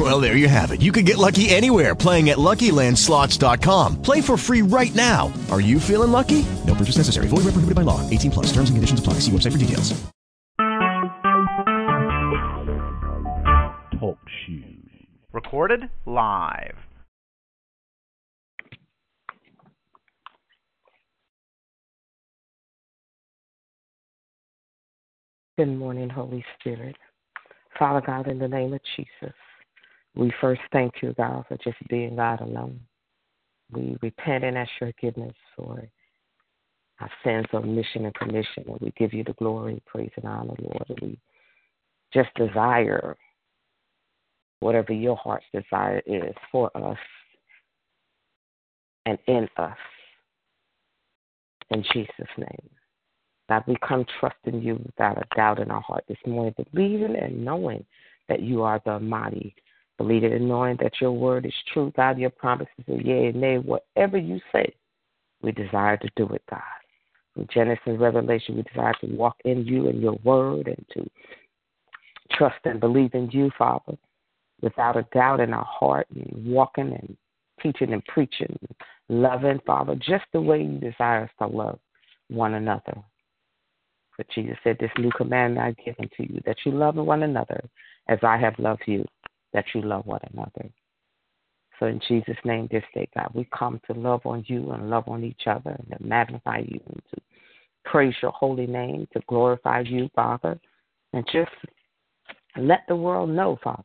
Well, there you have it. You can get lucky anywhere playing at LuckyLandSlots.com. Play for free right now. Are you feeling lucky? No purchase necessary. Void where prohibited by law. 18 plus. Terms and conditions apply. See website for details. Talk shoes. Recorded live. Good morning, Holy Spirit. Father God, in the name of Jesus, we first thank you, God, for just being God alone. We repent and ask your forgiveness for our sins of mission and commission, and we give you the glory, praise, and honor, Lord. And we just desire whatever your heart's desire is for us and in us. In Jesus' name. God, we come trusting you without a doubt in our heart this morning, believing and knowing that you are the mighty. Believing and knowing that your word is true, God, your promises are yea and nay. Whatever you say, we desire to do it, God. From Genesis and Revelation, we desire to walk in you and your word and to trust and believe in you, Father, without a doubt in our heart, and walking and teaching and preaching, loving, Father, just the way you desire us to love one another. But Jesus said, This new commandment I give unto you, that you love one another as I have loved you, that you love one another. So in Jesus' name this day, God, we come to love on you and love on each other and to magnify you and to praise your holy name, to glorify you, Father, and just let the world know, Father,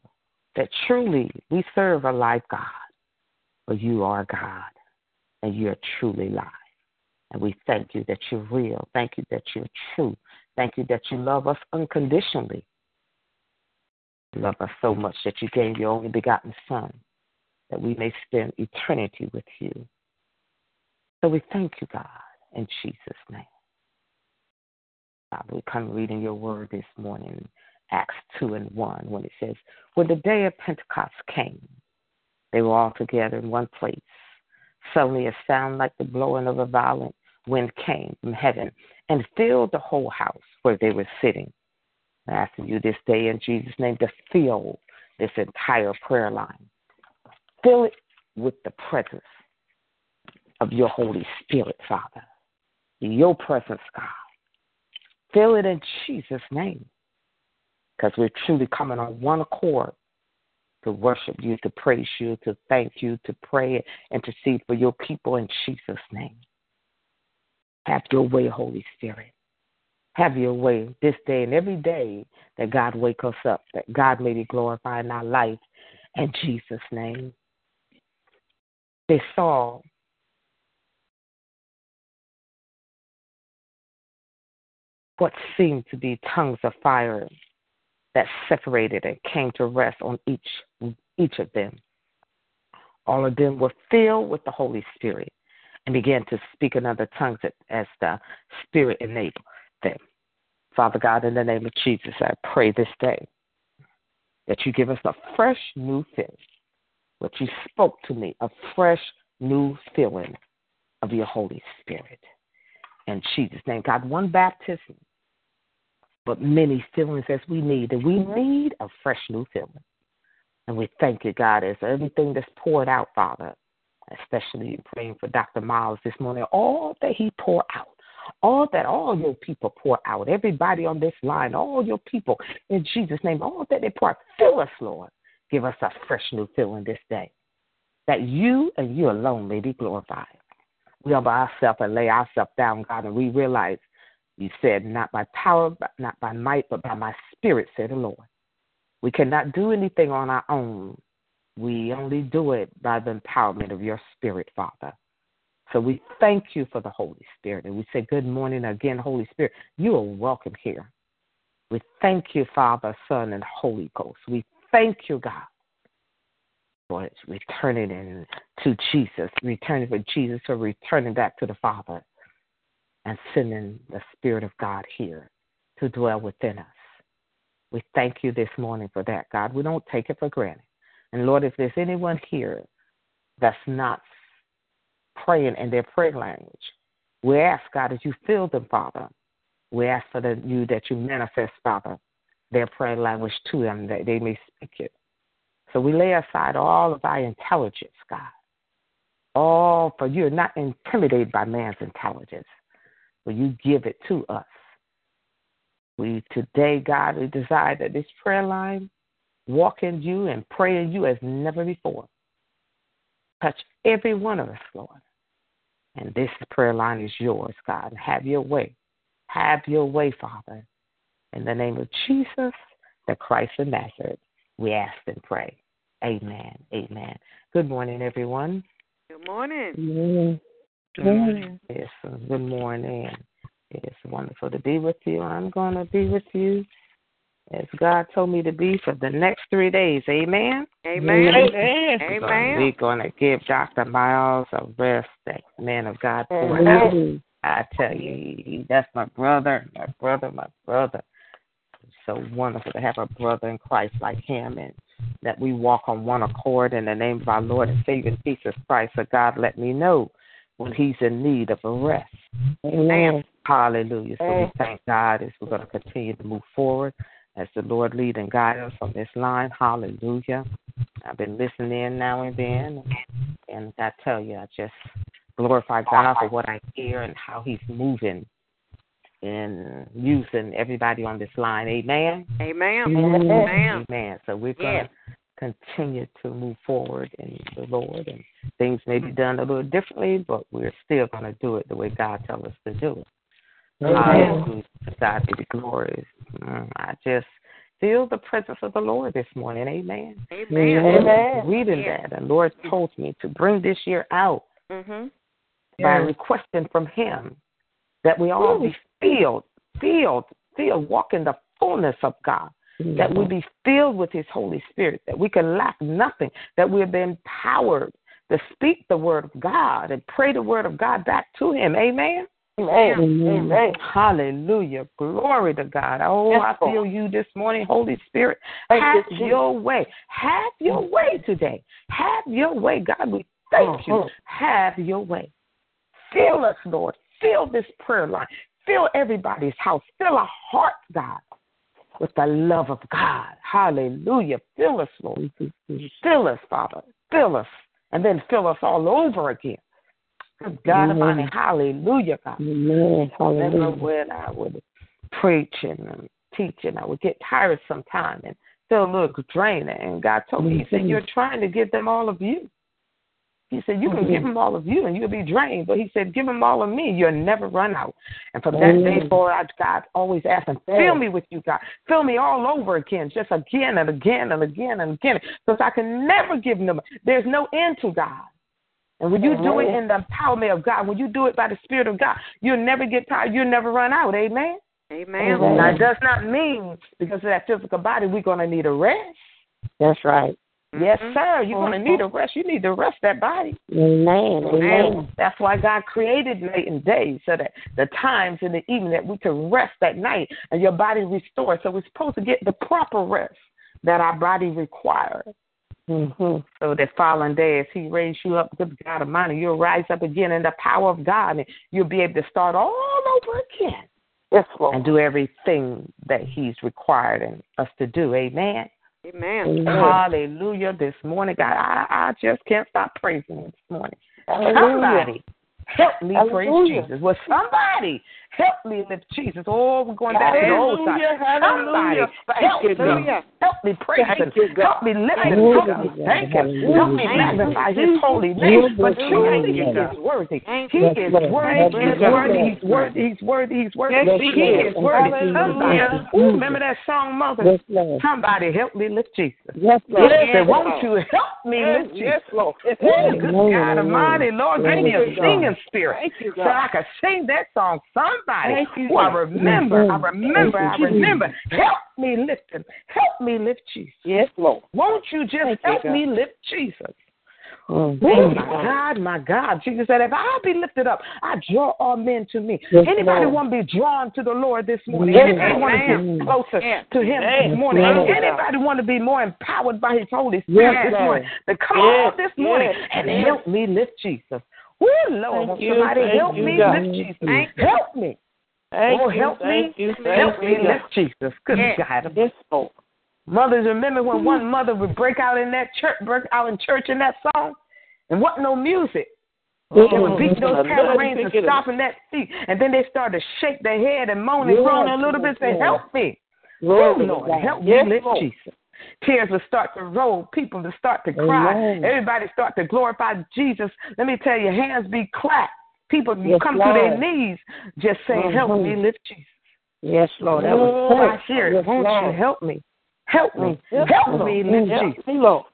that truly we serve a live God, for you are God and you are truly live. And we thank you that you're real. Thank you that you're true. Thank you that you love us unconditionally. Love us so much that you gave your only begotten Son that we may spend eternity with you. So we thank you, God, in Jesus' name. God, we come reading your word this morning, Acts 2 and 1, when it says, When the day of Pentecost came, they were all together in one place. Suddenly a sound like the blowing of a violent wind came from heaven and filled the whole house where they were sitting. I ask you this day in Jesus' name to fill this entire prayer line. Fill it with the presence of your Holy Spirit, Father. Your presence, God. Fill it in Jesus' name. Because we're truly coming on one accord to worship you, to praise you, to thank you, to pray, and intercede for your people in Jesus' name. Have your way, Holy Spirit. Have your way this day and every day that God wake us up, that God may be glorified in our life in Jesus' name. They saw what seemed to be tongues of fire that separated and came to rest on each each of them. All of them were filled with the Holy Spirit and began to speak in other tongues as the Spirit enabled them. Father God, in the name of Jesus, I pray this day that you give us a fresh new thing. What you spoke to me, a fresh new feeling of your Holy Spirit. In Jesus' name, God, one baptism, but many feelings as we need. And we need a fresh new feeling. And we thank you, God, as everything that's poured out, Father, especially praying for Dr. Miles this morning, all that he poured out, all that all your people pour out, everybody on this line, all your people, in Jesus' name, all that they pour out, fill us, Lord. Give us a fresh new feeling this day, that you and you alone may be glorified. We humble ourselves and lay ourselves down, God, and we realize you said, not by power, but not by might, but by my spirit, said the Lord. We cannot do anything on our own. We only do it by the empowerment of your spirit, Father. So we thank you for the Holy Spirit. And we say, Good morning again, Holy Spirit. You are welcome here. We thank you, Father, Son, and Holy Ghost. We thank you, God, for returning in to Jesus, returning for Jesus, for returning back to the Father and sending the Spirit of God here to dwell within us. We thank you this morning for that, God. We don't take it for granted. And Lord, if there's anyone here that's not praying in their prayer language, we ask, God, that you fill them, Father. We ask for the, you that you manifest, Father, their prayer language to them, that they may speak it. So we lay aside all of our intelligence, God. All for you're not intimidated by man's intelligence, but you give it to us. We today, God, we desire that this prayer line walk in you and pray in you as never before. Touch every one of us, Lord. And this prayer line is yours, God. Have your way. Have your way, Father. In the name of Jesus, the Christ of Nazareth, we ask and pray. Amen. Amen. Good morning, everyone. Good morning. Good morning. Yes, good morning. It is wonderful to be with you. I'm going to be with you as God told me to be for the next three days. Amen. Amen. Amen. Amen. We're going to give Dr. Miles a rest, that man of God. For Amen. I tell you, that's my brother, my brother, my brother. It's so wonderful to have a brother in Christ like him and that we walk on one accord in the name of our Lord and Savior Jesus Christ. So God let me know when he's in need of a rest. Amen. Hallelujah. So we thank God as we're going to continue to move forward as the Lord lead and guide us on this line. Hallelujah. I've been listening now and then, and I tell you, I just glorify God for what I hear and how He's moving and using everybody on this line. Amen. Amen. Amen. Amen. So we're going to continue to move forward in the Lord, and things may be mm-hmm. done a little differently, but we're still going to do it the way God tells us to do it. Hallelujah. To God be the glory. Mm, I just feel the presence of the Lord this morning. Amen. Amen. Reading Yes. that, and Lord told me to bring this year out Mhm. by requesting from Him that we all be filled, filled, filled, walk in the fullness of God. That we be filled with His Holy Spirit, that we can lack nothing, that we've been empowered to speak the Word of God and pray the Word of God back to Him. Amen. Amen. Hallelujah. Glory to God. Oh, Yes, I feel Lord. you this morning, Holy Spirit. Thank Have Jesus. your way. Have your way today. Have your way, God. We thank you. Mhm. Have your way. Fill us, Lord. Fill this prayer line. Fill everybody's house. Fill our hearts, God, with the love of God. Hallelujah. Fill us, Lord. Fill us, Father. Fill us. And then fill us all over again. Good God Almighty. Hallelujah, God. Remember when I would preach and um, teach and I would get tired sometime and feel a little drained. And God told me, He said, You're trying to give them all of you. He said, You can give them all of you and you'll be drained. But He said, Give them all of me. You'll never run out. And from that day forward, I, God always asked Him, Fill me with you, God. Fill me all over again, just again and again and again and again. Because I can never give them. There's no end to God. And when you do it in the empowerment of God, when you do it by the Spirit of God, you'll never get tired. You'll never run out. Amen. Amen. Now, it does not mean because of that physical body, we're going to need a rest. That's right. Yes, mm-hmm. sir. You're going to need a mm-hmm. rest. You need to rest that body. Amen. Amen. That's why God created night and day so that the times in the evening that we can rest at night and your body restored. So we're supposed to get the proper rest that our body requires. Mm-hmm. So that following day, as He raised you up, good God Almighty, you'll rise up again in the power of God, and you'll be able to start all over again Yes, Lord. and do everything that He's requiring us to do. Amen. Amen. Hallelujah. This morning, God, I, I just can't stop praising Him this morning. Hallelujah. Somebody help me praise Jesus. Well, somebody help me lift Jesus. Oh, we're going back to the old time. Somebody help me. Hallelujah. Help me praise Him. Help me lift Him. Hallelujah. Thank Him. Hallelujah. Help me magnify His holy name. But truly, He Hallelujah. is worthy. Thank He you. is worthy. He's Yes, worthy. He's worthy. He's worthy. He's worthy. Yes, He is worthy. Hallelujah. Somebody, ooh, remember that song, Mother? Yes. Somebody help me lift Jesus. Yes, Lord. said, won't you help me lift Jesus? Yes, Lord. Good God Almighty, Lord, give me a Thank you, God. singing spirit Thank you, so God. I can sing that song. Somebody Thank you, who I remember, I remember, I remember. Help me lift him. Help me lift Jesus. Yes, Lord. Won't you just Thank help God. me lift Jesus? Oh, oh my God, my God. Jesus said, if I be lifted up, I draw all men to me. Yes, Anybody Lord. want to be drawn to the Lord this morning? Yes, Anybody want to Amen. get closer Yes. to Him Yes. this morning? Yes. Anybody want to be more empowered by His Holy Spirit Yes, this morning? To come Yes. on this morning Yes. and Yes. help me lift Jesus. Woo, Lord, you. somebody Thank help you, me God. lift Jesus. Thank. Help me. Thank oh, you, help me. you, help me lift Jesus. Good Yes. God. Yes, Lord. Mothers, remember when one mother would break out in that church, break out in church in that song, and what no music. Oh, they would beat those tambourines and stomp in that feet, and then they started to shake their head and moan and groan a little bit, say, "Help me, oh to Lord, help Yes, me, lift Lord. Jesus." Tears will start to roll, people will start to cry, Amen. everybody start to glorify Jesus. Let me tell you, hands be clapped, people Yes, come to their knees, just saying, mm-hmm. "Help Mhm. me, lift Jesus." Yes, Lord. That oh, was I hear it. Yes, Won't Lord. you help me? Help me. Mm-hmm. Yes, help Lord. me, lift mm-hmm. Help Jesus. me, Lord.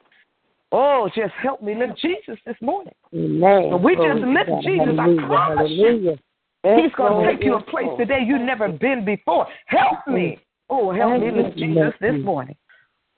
Oh, just help me lift Jesus this morning. Amen. We Glory just lift God. Jesus. I Hallelujah. promise you. Hallelujah. He's going to take you a place Lord. today you've never been before. Help me. Oh, help me you, lift Jesus this morning.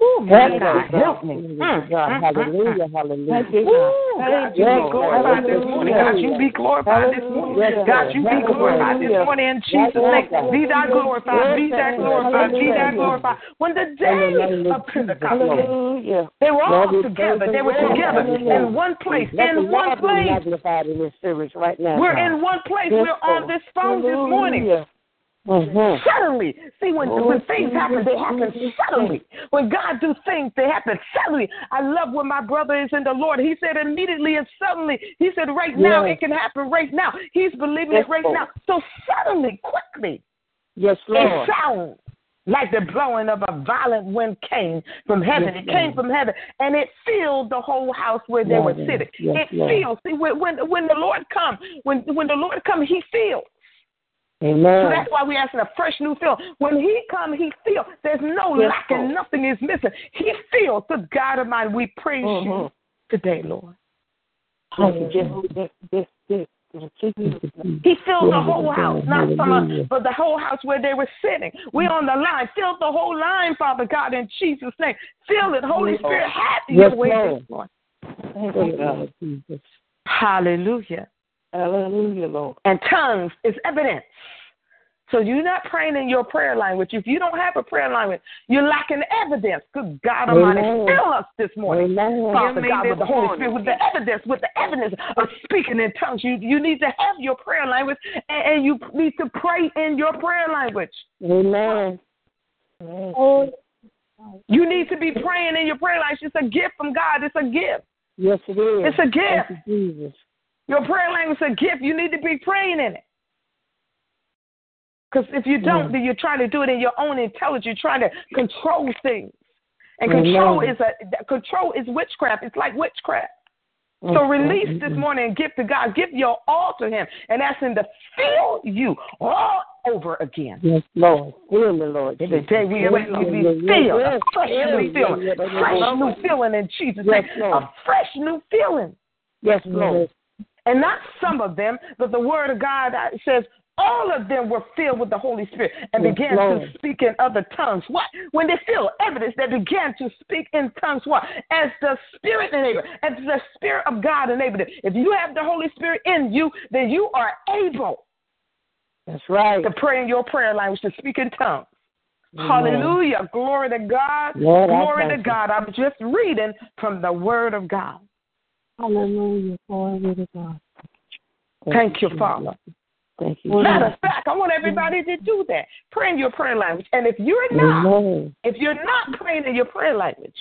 Oh, Help God, me, help me. Mm, God. mm, mm, Hallelujah. mm. Hallelujah. You, Ooh, God. God, you you, be glorified this morning. God, you be glorified this morning. God, you be glorified this Hallelujah. morning in Jesus' Right now, name. Be thou glorified, be thou glorified, be thou glorified. When the day of of Pentecost came, they were all together. They were together in one place, in one place. magnified in this service right now. We're in one place. We're on this phone this morning. Mhm. Suddenly, see when Oh, when things happen, they happen suddenly. When God do things, they happen suddenly. I love when my brother is in the Lord. He said immediately and suddenly. He said right now Yes. it can happen right now. He's believing Yes, it right Lord. now. So suddenly, quickly, Yes, it Lord. sounds like the blowing of a violent wind came from heaven. Yes, it came Lord. from heaven, and it filled the whole house where they were sitting. it fills. See, when when when the Lord comes, when when the Lord comes, He fills. So Amen. that's why we're asking a fresh new fill. When he comes, he fills. There's no Yes, lack and Lord. nothing is missing. He fills. Good God of mine, we praise you Mhm. today, Lord. You. He filled the whole house, not some, of- but the whole house where they were sitting. We're on the line. Fill the whole line, Father God, in Jesus' name. Fill it. Holy Spirit, have your way Lord. this morning. Thank you, God. Lord Jesus. Hallelujah. Hallelujah, Lord. And tongues is evidence. So you're not praying in your prayer language. If you don't have a prayer language, you're lacking evidence. Good God Almighty, fill us this morning. Amen. Father Give God, with the Holy morning. Spirit, with the evidence, with the evidence of speaking in tongues. You you need to have your prayer language, and, and you need to pray in your prayer language. Amen. You need to be praying in your prayer language. It's a gift from God. It's a gift. Yes, it is. It's a gift. Thank you, Jesus. Your prayer language is a gift. You need to be praying in it. Because if you don't, then you're trying to do it in your own intelligence. You're trying to control things. And control is a control is witchcraft. It's like witchcraft. So release this morning and give to God. Give your all to Him and ask Him to fill you all over again. Yes, Lord. Fill me, Lord. Every day we we Lord. be filled, a fresh new feeling, fresh new feeling in Jesus' name, a fresh new feeling. Yes, Lord. And not some of them, but the Word of God says all of them were filled with the Holy Spirit and Yes, began Lord. to speak in other tongues. What? When they feel evidence, they began to speak in tongues. What? As the Spirit enabled, as the Spirit of God enabled it. If you have the Holy Spirit in you, then you are able That's right. to pray in your prayer language, to speak in tongues. Amen. Hallelujah. Glory to God. I Glory to. God. I'm just reading from the Word of God. Hallelujah. Glory to God. Thank you, Father. Thank you. Matter of fact, I want everybody to do that. Pray in your prayer language. And if you're not, Amen. if you're not praying in your prayer language,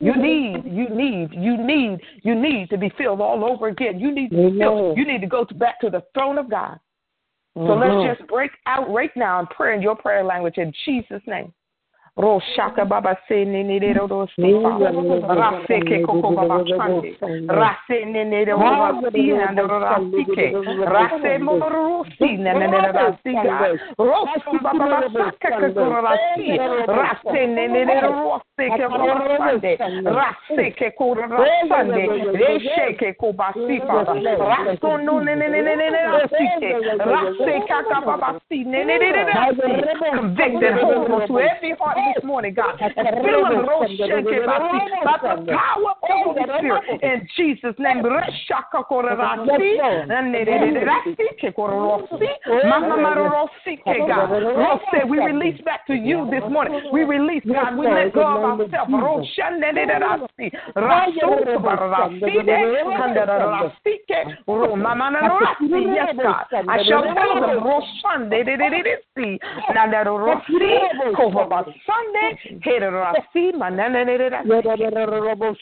you need, you need, you need, you need to be filled all over again. You need to feel, you need to go to, back to the throne of God. So Mhm. let's just break out right now and pray in your prayer language in Jesus' name. Roshaka baba se ne ne de ro ro se. Rase ke koko baba chande. Rase ne ne de ro ro si na de ro ke. Rase mo ro ro si ne ne de ra si. Rosi baba baba ke ke ko ro. Rase ne ne de ro ro se ke ro ra sande. Rase ke ko ro. Reshe ke ko ba si. Raso no ne ne ne ne ne ne ra ke. Rase ka ka baba si ne ne de de ra si. Convict and hold on to every heart this morning, God, fill them Rosheke by the power of the Holy Spirit. In Jesus' name, Reshaka Kororasi, and Nererasi, Kekororosi, Mama Marorosi, God. Rose, we release back to you this morning. We release, God, we let go of ourselves. Roshanererasi, Rasu, Baraside, Kandarasike, Romamanarasi, yes, God. I shall fill them. Roshandererasi, Nandarosi, Kovabasande, Mananarasi.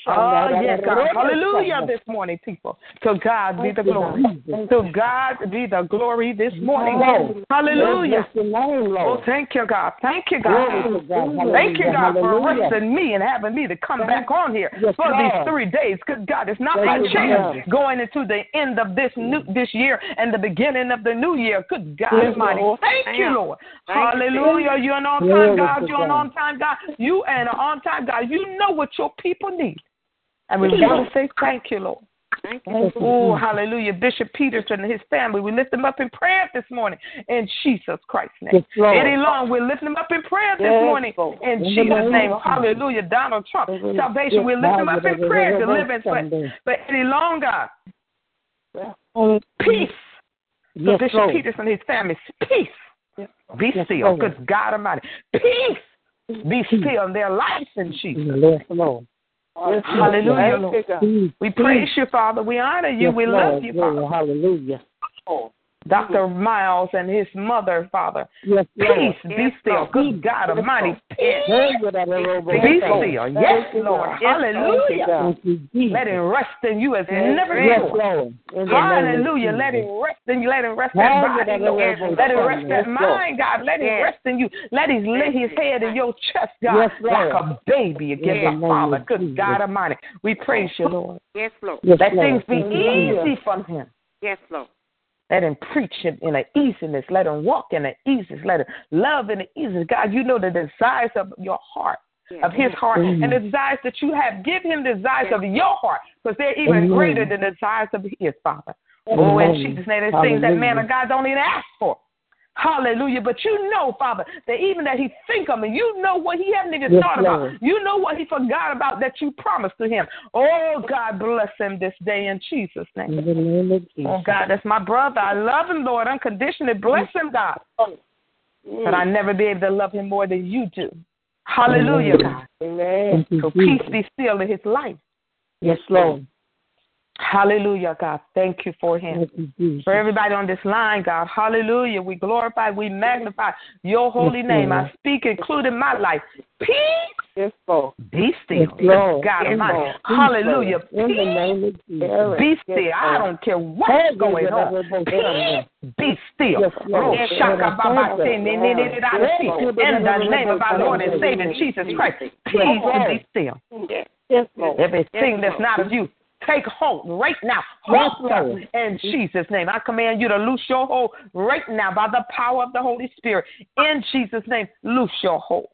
Oh, yes, God. Hallelujah this morning, people. To God be the glory. To God be the glory this morning. Hallelujah. Oh, thank you, God. Thank you, God. Thank you, God, for arresting me and having me to come back on here for these three days. Good God, it's not by chance going into the end of this new this year and the beginning of the new year. Good God Almighty. Thank you, Lord. Hallelujah. You're an on time God. You're an on time God. You and an on time God. You know what your people need. And we want to say thank you, Lord. Thank you. Oh, hallelujah. Bishop Peterson and his family, we lift them up in prayer this morning in Jesus Christ's name. Yes. Eddie Long, we lift them up in prayer this Yes, morning in the Jesus' name. Hallelujah. Donald Trump, Yes, salvation, we lift them up in prayer, Yes, deliverance for, Lord. for Eddie Long, God. Peace. For Yes, Bishop. Peterson and his family, peace. Be Yes, still. Good God Almighty. Peace. Be still in their lives in Jesus. Yes, Lord. Hallelujah, Lord. you. We praise you, Father. We honor you. Yes, we Lord. love you, Glory. Father. Hallelujah. Dr. Miles and his mother, Father. Yes, Peace, Lord. be still. Good God Almighty, peace. Hey, you got a little bit Be of faith. still. Yes, Lord. Thank Hallelujah. God. Thank. Let it rest in you as never Yes, before. Lord. In the Hallelujah. Let it rest in you. Let it rest that body, Lord. Let it rest Yes, that mind, God. Let it rest in you. Let him lay his head in your chest, God, Yes, like a baby against In the the Father. Good Jesus. God Almighty. We praise you, Lord. Yes, Lord. Yes, Let Lord. things be Hallelujah. easy for him. Yes, Lord. Let him preach it in an easiness. Let him walk in an easiness. Let him love in an easiness. God, you know the desires of your heart, of his heart, and mm. the desires that you have. Give him the desires of your heart, because they're even Amen. greater than the desires of his, Father. Oh, in Amen. Jesus' name, there's things that man Hallelujah. of God don't even ask for. Hallelujah. But you know, Father, that even that he think of me, you know what he haven't even Yes, thought Lord. about. You know what he forgot about that you promised to him. Oh, God bless him this day in Jesus' name. In the name of oh, Jesus. Oh God, that's my brother. I love him, Lord, unconditionally. Bless him, God. But I never be able to love him more than you do. Hallelujah, God. Amen. So peace be still in his life. Yes, Lord. Hallelujah, God. Thank you for him. You, For everybody on this line, God, hallelujah. We glorify, we magnify your holy Yes, name. I speak, including my life. Peace Yes, Lord. be still. Yes, Lord. God Yes. Lord. Hallelujah. In the Peace name of Jesus. be Yes, still. I don't care what's going on. Peace be still. Yes. Oh, shaka baba Yes. In the name of our Lord and Savior Jesus Christ, peace be still. Yes, Lord. Everything that's not of you, take hold right now. Hold in Jesus' name. I command you to loose your hold right now by the power of the Holy Spirit. In Jesus' name, loose your hold.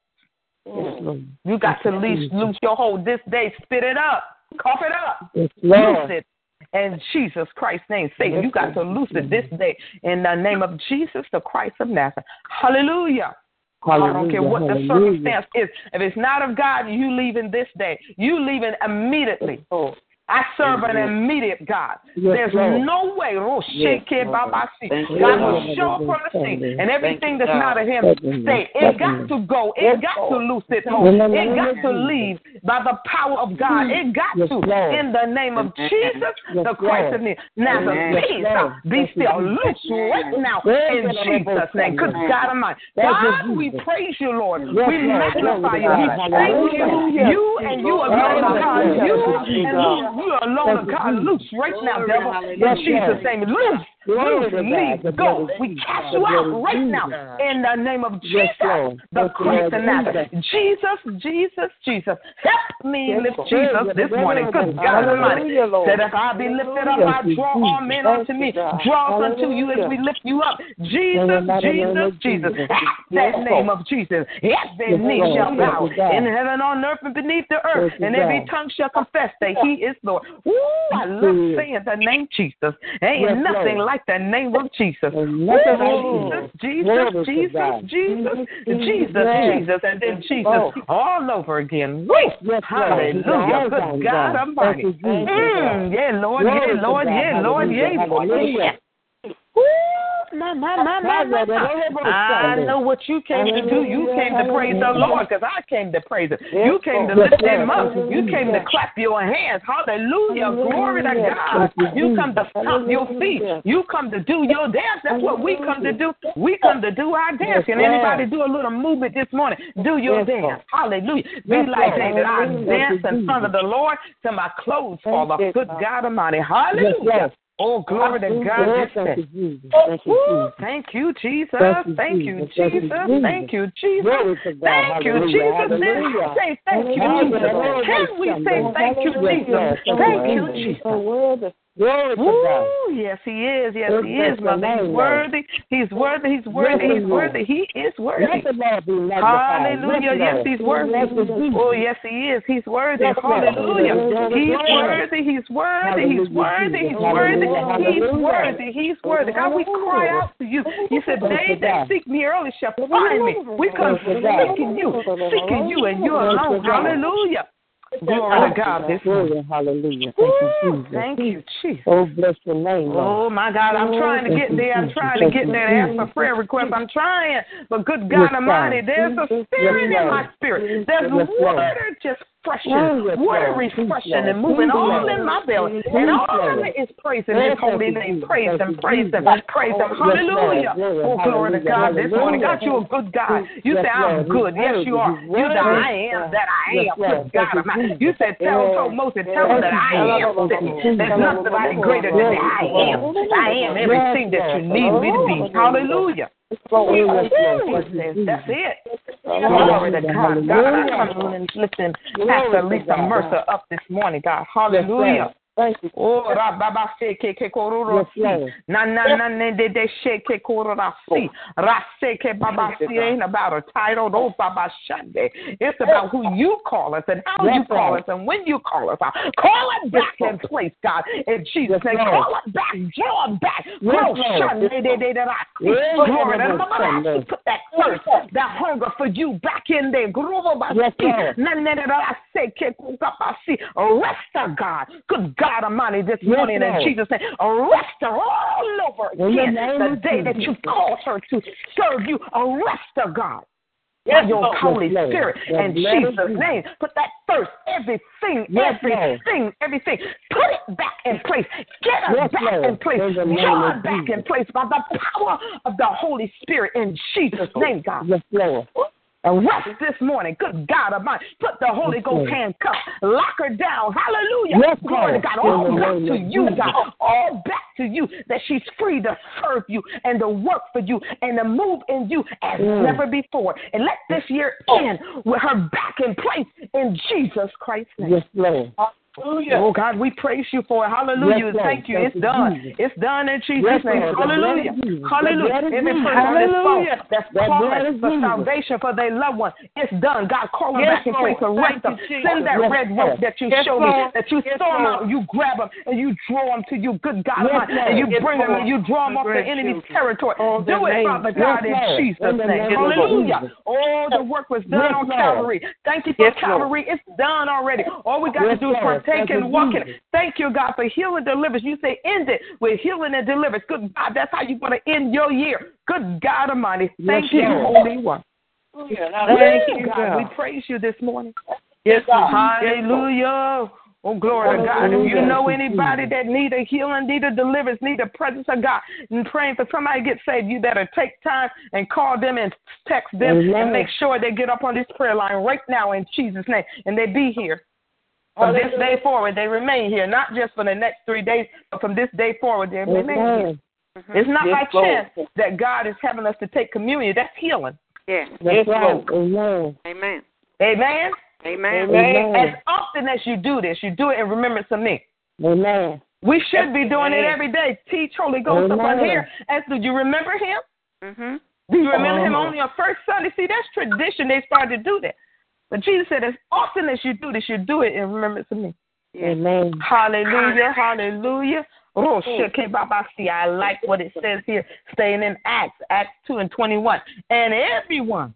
You got to loose, loose your hold this day. Spit it up. Cough it up. Loose it. In Jesus Christ's name, Satan, you got to loose it this day in the name of Jesus, the Christ of Nazareth. Hallelujah. I don't care Hallelujah. what the Hallelujah. circumstance is. If it's not of God, you leaving this day. You leaving immediately. I serve an immediate God. There's no way. Oh, yes, Rosheke Lord. babasi. God will show up from the scene. And everything that's not of Him, stay. It got to go. It got to loose it. In Lord. the It got to leave by the power of God. It got to. In the name of Jesus, the Christ of me. Nazareth, peace. Uh, be Thank you, still. Loose right now in. Jesus' name. Good God Almighty. God, we praise you, Lord. We magnify you. We thank you. You and you alone, God. You Thank you, and you, you alone, you, God. Loose right now, devil. In Jesus' name. Loose. Glory to God. go. We cast The you out right now in the name of Jesus, the Christ of Nazareth. Jesus, Jesus, Jesus. Help me lift. Jesus this morning. Good God Almighty. That if I be lifted up, I draw all men unto me. Draw unto you as we lift you up. Jesus, the Jesus, Jesus. At that name of Jesus. Every knee shall bow in heaven, on earth, and beneath the earth, and every tongue shall confess that He is Lord. Ooh, I love saying the name Jesus. Ain't nothing Lord. Like the name of Jesus. Jesus, Jesus. Jesus, Jesus, Jesus, Jesus, and then Jesus all over again. Woo! Yes, Lord. Hallelujah. Good God Almighty. Mm, yeah, Lord, yeah, Lord, yeah, Lord, yeah, Lord, Hallelujah. yeah. Woo! My, my, my, my, my, my. I know what you came to do. You came to praise the Lord because I came to praise Him. You came to lift Him up. You came to clap your hands. Hallelujah. Glory to God. You come to stomp your feet. You come to do your dance. That's what we come to do. We come to do our dance. Can anybody do a little movement this morning? Do your dance. Hallelujah. Be like David. I dance in front of the Lord till my clothes fall off. Good God Almighty. Hallelujah. Oh, glory to God. Thank you, Jesus. Thank you, Jesus. Thank you, Jesus. Thank you, Jesus. Thank you, Jesus. Jesus. Thank you, Jesus. Glory to God. Thank you, Hallelujah. Jesus. Then Hallelujah. say thank you, Jesus. Can we say thank you. Jesus? Thank you, Jesus. Glory to God. Yes, he is. Yes, he is, mother. He's worthy. He's worthy. He's worthy. He's worthy. He is worthy. Let the Lord be. Hallelujah. Yes, he's worthy. Oh, yes, he is. He's worthy. Hallelujah. He's worthy. He's worthy. He's worthy. He's worthy. He's worthy. He's worthy. God, we cry out to you. You said, They that seek me early shall find me. We come seeking you, seeking you, and you alone. Hallelujah. Glory to God this morning. Glory, hallelujah. Thank you, Jesus. Thank you, Jesus. Oh, bless your name, Lord. Oh my God, I'm oh, trying to get there. I'm trying to get there to ask for prayer requests. I'm trying. But good God Yes, Almighty, there's a spirit in my spirit. There's water just freshing, Oh, yes, water refreshing and moving all in my belly. And all it is praising his holy name. Praise him, praise him, praise him. Hallelujah. Glory, Oh, glory to God this morning. hallelujah. God, you're a good God. You say, I'm good. Yes, you are. You the. I am that I am. Good God you, said, tell, told Moses, tell them that I am. There's nothing greater than I am. I am everything that you need me to be. Hallelujah. That's it. Glory to God. God, I come and lifting Pastor Lisa Mercer up this morning, God. Hallelujah. Thank you. Oh, ra ba ba se ke ke kororo Yes, si. Na na na ne de de she ke kororo si. Ra se ke ba ba si. Ain't about a title. No ba ba shande. It's about who you call us and how you call us and when you call us. Call it back in place, God. In Jesus' name. Call it back. Draw it back. Lord. shande de de de ra si. Yes, Glory to Lord. God. Put that thirst, that hunger for you back in there. Grow ba Yes, si. Na na na ra se ke ku ka ba si. Arrest oh, God. Good God Almighty, this Yes, morning in Jesus' name. Arrest her all over again. name The of day that you called her to serve you. Arrest her, God. Yes, By your Lord. Holy Yes, Spirit The in Jesus' name. Put that thirst, everything, Yes, Lord. everything, everything. Put it back in place. Get her Yes, back Lord. in place. In the name Draw it back in place by the power of the Holy Spirit in Jesus' name, God. Yes, Lord. Arrest this morning. Good God of mine. Put the Holy Yes, Ghost handcuff. Lock her down. Hallelujah. Yes, Glory to Lord. God. All back name to you, God. All back to you. That she's free to serve you and to work for you and to move in you as Mm. never before. And let this year end with her back in place in Jesus Christ's name. Yes, Lord. Oh God, we praise you for it. Hallelujah. Yes, Thank you. Thank it's you, done. Jesus. It's done in Jesus' Yes, name. Lord. The blood Hallelujah. of Jesus. The Hallelujah. Every person on phone Hallelujah. that's calling for salvation for their loved one, it's done. God, call them Yes, back place. Arrest Thank them. Send that red rope that you Yes, show me, that you Yes, Lord. out, you grab them, and you draw them to you. Good God, Yes. And you bring them and you draw them off the enemy's territory. Do it. Father God, in Jesus' name. Hallelujah. Oh, the work was done on Calvary. Thank you for Calvary. It's done already. All we got to do is Lord. partake Thank you, and walk in Thank you, God, for healing and deliverance. You say end it with healing and deliverance. Good God, that's how you're going to end your year. Good God Almighty. Thank Yes, you, Lord. Holy One. Oh, Thank you, God. God. We praise you this morning. Yes, God. Hallelujah. Oh, glory to God. If you know anybody that need a healing, need a deliverance, need the presence of God, and praying for somebody to get saved, you better take time and call them and text them Amen. and make sure they get up on this prayer line right now in Jesus' name. And they be here. From this day forward, they remain here, not just for the next three days, but from this day forward, they remain here. Amen. It's not Yes, by Lord. chance that God is having us to take communion. That's healing. Yes. That's right. Amen. Amen. Amen. Amen. Amen. As often as you do this, you do it in remembrance of me. Amen. We should be doing it every day. Teach Holy Ghost up on Amen. here. As do you remember him? Mhm. Do you remember him only on first Sunday? See, that's tradition. They started to do that. But Jesus said, as often as you do this, you do it in remembrance of me. Amen. Hallelujah, hallelujah, Oh, shekebabasi. I like what it says here, staying in Acts, Acts 2 and 21. And everyone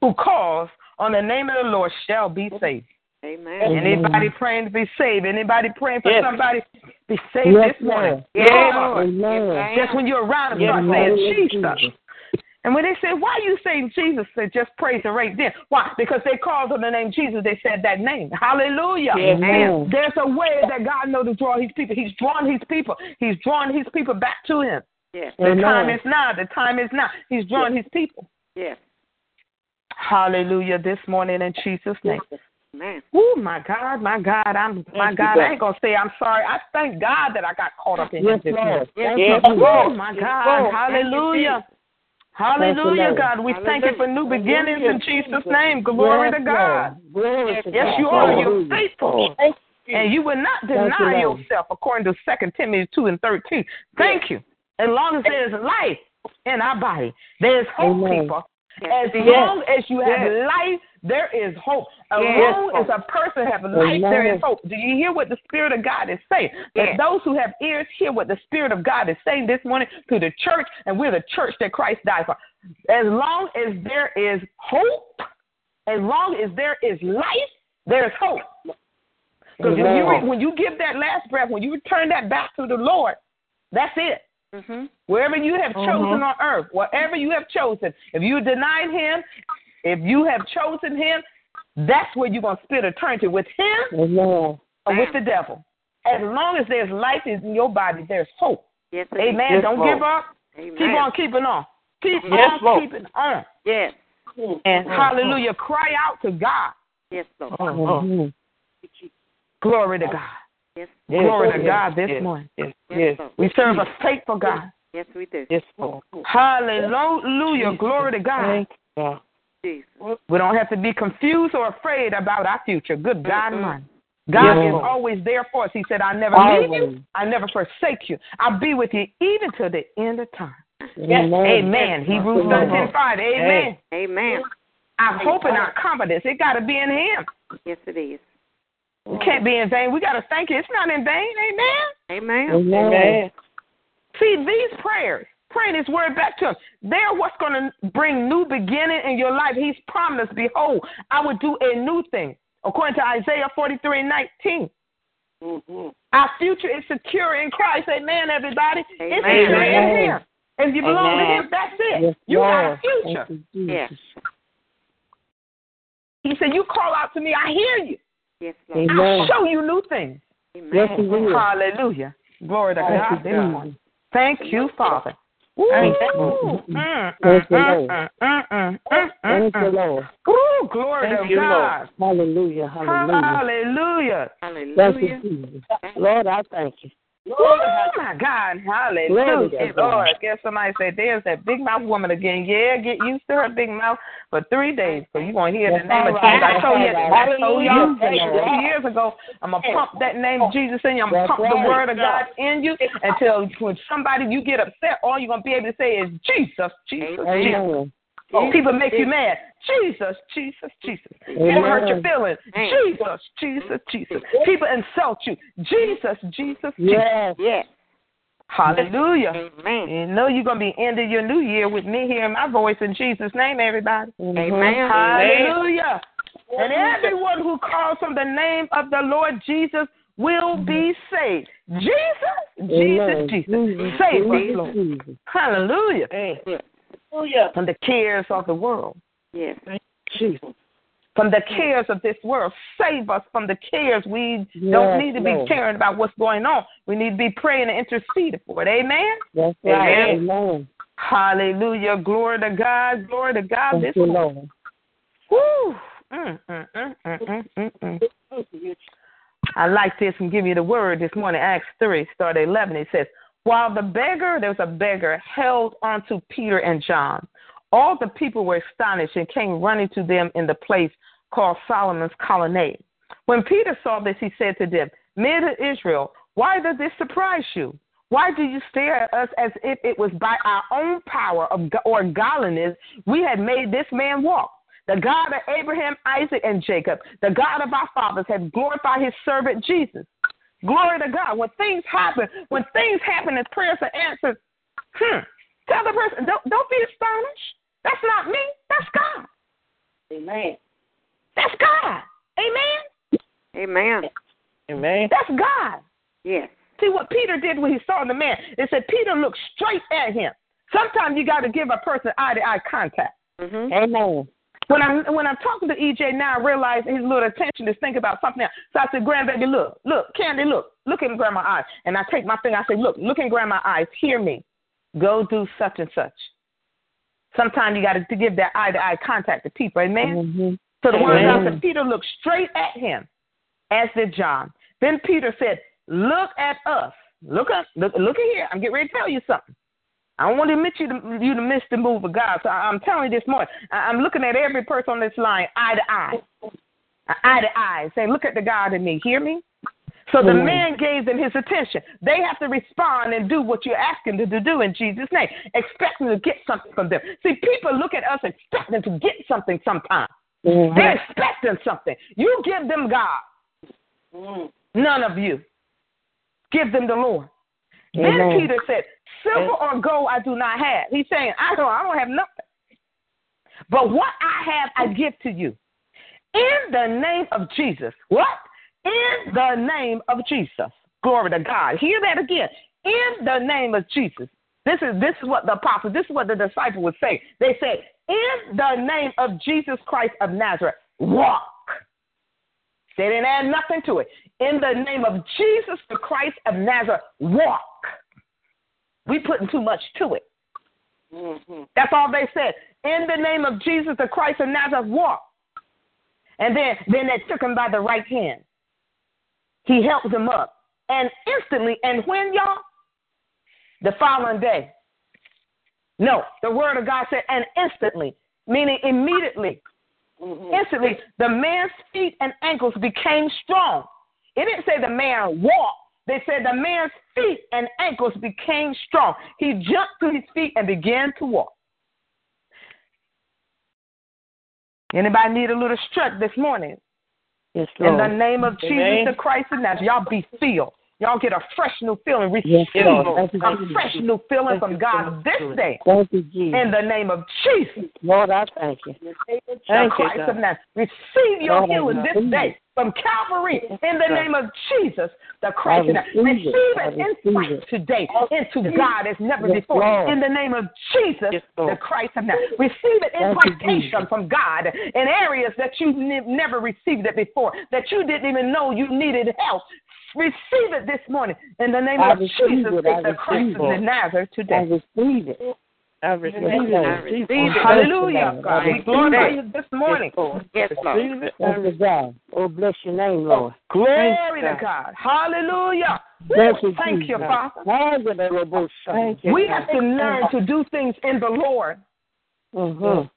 who calls on the name of the Lord shall be saved. Amen. Anybody praying to be saved? Anybody praying for Yes. somebody be saved Yes, this morning? Lord. Yes, Lord. Amen. Just when you're around them, Yes, start Lord. saying Yes, Jesus. Jesus. And when they say, why you saying Jesus, they just praise it right then. Why? Because they called on the name Jesus. They said that name. Hallelujah. Amen. There's a way that God knows to draw his people. He's drawn his people. He's drawn his people back to him. Yes. The Amen. time is now. The time is now. He's drawn his people. Yes. Hallelujah this morning in Jesus' name. Man. Oh my God, my God, I'm my God. God. I ain't gonna say I'm sorry. I thank God that I got caught up in Yes, this Lord. morning. Yes, Thank Lord. you, Oh Jesus. my Yes, God, Lord. hallelujah. Thank you, Hallelujah, God. We thank you for new beginnings in Jesus' name. Glory Yes, to God. Lord. Glory to Yes, God. you are. You're Hallelujah. faithful. And you will not deny Lord. yourself according to 2 Timothy 2 and 13. Thank you. As long as there's life in our body, there's hope, Amen. people. As long as you have life, there is hope. As Yes. long as a person has life, there is hope. Do you hear what the Spirit of God is saying? That Yes. those who have ears hear what the Spirit of God is saying this morning to the church, and we're the church that Christ died for. As long as there is hope, as long as there is life, there's hope. Because when you, when you give that last breath, when you return that back to the Lord, that's it. Mm-hmm. Wherever you have chosen on earth, whatever you have chosen, if you denied him, if you have chosen him, that's where you're going to spend eternity with him Amen. or with the devil. As long as there's life in your body, there's hope. Yes. Amen. is. Don't give up. Amen. Keep on keeping on. Keep Yes, on Lord. keeping on. Yes. And hallelujah, cry out to God. Yes, Lord. Mhm. Glory to God. Yes. Glory to yes, God this yes, morning. Yes. Lord. We serve a faithful God. Yes, we do. Yes, Lord. Hallelujah. Glory to God. Thank you, God. Jesus. We don't have to be confused or afraid about our future. Good God. Almighty. God Yes, is always there for us. He said, I never leave you. I never forsake you. I'll be with you even to the end of time. Amen. Amen. Hebrews Amen. 13, 5. Amen. Amen. Our hope and our confidence, it got to be in Him. Yes, it is. It can't be in vain. We got to thank you. It's not in vain. Amen. Amen. Amen. See, these prayers, praying His word back to Him, they're what's going to bring new beginning in your life. He's promised, behold, I will do a new thing. According to Isaiah 43 and 19. Mm-hmm. Our future is secure in Christ. Amen, everybody. It's Amen. secure in Him. If you belong Amen. to Him, that's it. Yes, you got a future. You, Yes. He said, You call out to me, I hear you. Yes, Lord. Amen. I'll show you new things. Amen. Yes, He. Hallelujah. Glory to God you, this God. morning. Thank you, Father. Thank you. Lord. Thank you. Lord. Ooh, glory Thank to God. Hallelujah. Hallelujah. Hallelujah. Thank you, Hallelujah. Jesus. Lord, I thank you. Oh my God, hallelujah. Lord, I guess somebody said, there's that big mouth woman again. Yeah, get used to her big mouth for three days. So you're going to hear the name of Jesus. I told you, I told y'all two years ago, I'm going to pump that name of Jesus in you. I'm going to That's pump the word of God in you until when somebody, you get upset, all you're going to be able to say is Jesus, Jesus, Jesus. Amen. People make you mad. Jesus, Jesus, Jesus. People Amen. hurt your feelings. Amen. Jesus, Jesus, Jesus. People insult you. Jesus, Jesus, Jesus. Yes. Yes. Hallelujah. Amen. You know you're going to be ending your new year with me hearing my voice in Jesus' name, everybody. Amen. Hallelujah. And everyone who calls on the name of the Lord Jesus will mm-hmm. be saved. Jesus, Jesus, Amen. Jesus. Jesus, Save us, Jesus, Lord. Jesus. Hallelujah. Yes. From the cares of the world. Yes. Jesus. From the cares of this world. Save us from the cares. We Yes, don't need to be Lord. caring about what's going on. We need to be praying and interceding for it. Amen. That's right. Amen. Amen. Hallelujah. Glory to God. Glory to God. Thank this you, morning. Lord. Woo. Mm, mm, mm, mm, mm, mm, mm. I like this and give you the word this morning. Acts 3, start at 11. It says, While the beggar, there was a beggar, held onto Peter and John, all the people were astonished and came running to them in the place called Solomon's colonnade. When Peter saw this, he said to them, Men of Israel, why does this surprise you? Why do you stare at us as if it was by our own power or godliness we had made this man walk? The God of Abraham, Isaac, and Jacob, the God of our fathers, has glorified his servant Jesus. Glory to God. When things happen, when things happen and prayers are answered, hmm, tell the person, don't, don't be astonished. That's not me. That's God. Amen. That's God. Amen. Amen. Amen. That's God. Yes. See what Peter did when he saw the man. It said Peter looked straight at him. Sometimes you got to give a person eye to eye contact. Mm-hmm. Amen. When I'm when I'm talking to EJ now, I realize his little attention is thinking about something else. So I said, Grandbaby, look, look, Candy, look, look in grandma's eyes. And I take my finger, I say, look, look in grandma's eyes, hear me. Go do such and such. Sometimes you got to give that eye to eye contact to people, amen? Mhm. So the of God said Peter looked straight at him, as did John. Then Peter said, Look at us. Look up, look, look at here. I'm getting ready to tell you something. I don't want to admit you to you to miss the move of God. So I- I'm telling you this morning. I- I'm looking at every person on this line eye to eye, eye to eye, saying, "Look at the God in me." Hear me? So the Amen. man gave them his attention. They have to respond and do what you're asking them to do in Jesus' name, expecting to get something from them. See, people look at us expecting to get something sometimes. Mhm. They're expecting something. You give them God. None of you. Give them the Lord. Then Peter said, Silver or gold I do not have. He's saying, I don't I don't have nothing. But what I have I give to you. In the name of Jesus. What? In the name of Jesus. Glory to God. Hear that again. In the name of Jesus. This is this is what the apostle, this is what the disciple would say. They said, In the name of Jesus Christ of Nazareth, walk. They didn't add nothing to it. In the name of Jesus the Christ of Nazareth, walk. We putting too much to it. Mm-hmm. That's all they said. In the name of Jesus the Christ of Nazareth, walk. And then, then they took him by the right hand. He helped him up. And instantly, and when y'all? The following day. No, the word of God said, and instantly, meaning immediately. Mm-hmm. Instantly, the man's feet and ankles became strong. It didn't say the man walked. They said the man's feet and ankles became strong. He jumped to his feet and began to walk. Anybody need a little strength this morning? Yes, Lord. In the name of Jesus the Christ of Nazareth, y'all be filled. Y'all get a fresh new feeling. Receive Yes, Lord. A fresh new feeling from God this day. Thank you, Jesus. In the name of Jesus, Lord, I thank you. the Thank you, Christ God. of Nazareth. Receive your Lord, healing this day it. From Calvary. In the name of Jesus, the Christ receive I an insight it. today into God as never Yes, before. Lord. In the name of Jesus, Yes, the Christ of Nazareth. Receive an impartation from God in areas that you ne- never received it before, that you didn't even know you needed help. Receive it this morning in the name I of Jesus, it. The Christ of it. Nazareth I today. receive it. I receive it. I receive it. Hallelujah, God. We Thank glorify you. this morning. Yes, Lord. Thank you, God. Oh, bless your name, Lord. Glory to God. Hallelujah. Thank you, Thank you, Father. Thank you. We have to learn to do things in the Lord. Mm-hmm.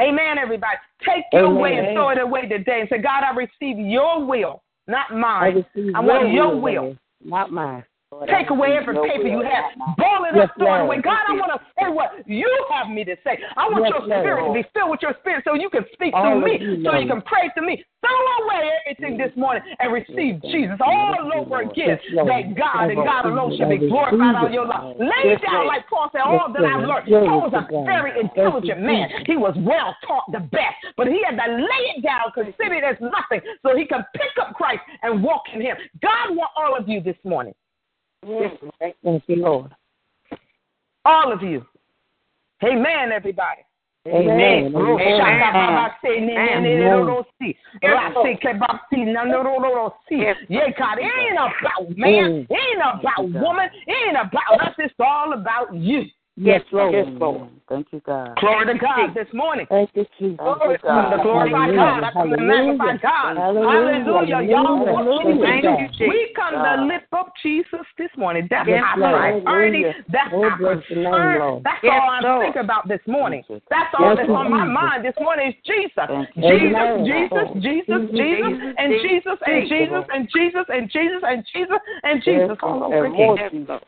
Amen, everybody. Take your Amen. way and throw it away today and say, God, I receive your will, not mine. receive I want your will, will. Not mine. Take away every paper you have. Ball it Yes, up, throw it away. God, I want to say what you have me to say. I want Yes, your spirit Lord. to be filled with your spirit so you can speak All through me, you, so you can pray to me. Throw away everything this morning and receive Jesus all over again. That God and God alone shall be glorified out of your life. Lay down, like Paul said, all that I've learned. Paul was a very intelligent man. He was well taught the best, but he had to lay it down, consider it as nothing, so he can pick up Christ and walk in him. God want all of you this morning. Thank you, Lord. All of you. Amen, everybody. Amen. Amen. Yeah, God, it ain't about man. Mm. It ain't about woman. It ain't about us. It's all about you. Yes, Lord. Yes, Lord. Thank you, God. Glory to God this morning. Thank you, Jesus. I come to glorify God. I come to magnify God. Hallelujah. Y'all worship Thank you, Jesus. We come to lift up Jesus this morning. That's Yes, our Lord. priority. That's Oh, our bless your name, concern. That's Yes, all I Lord. think about this morning. That's all Yes, that's on my mind this morning is Jesus. Jesus, Jesus, Jesus, Jesus, and Jesus, and Jesus, and Jesus, and Jesus, and Jesus, and Jesus all over again. Yes, Lord.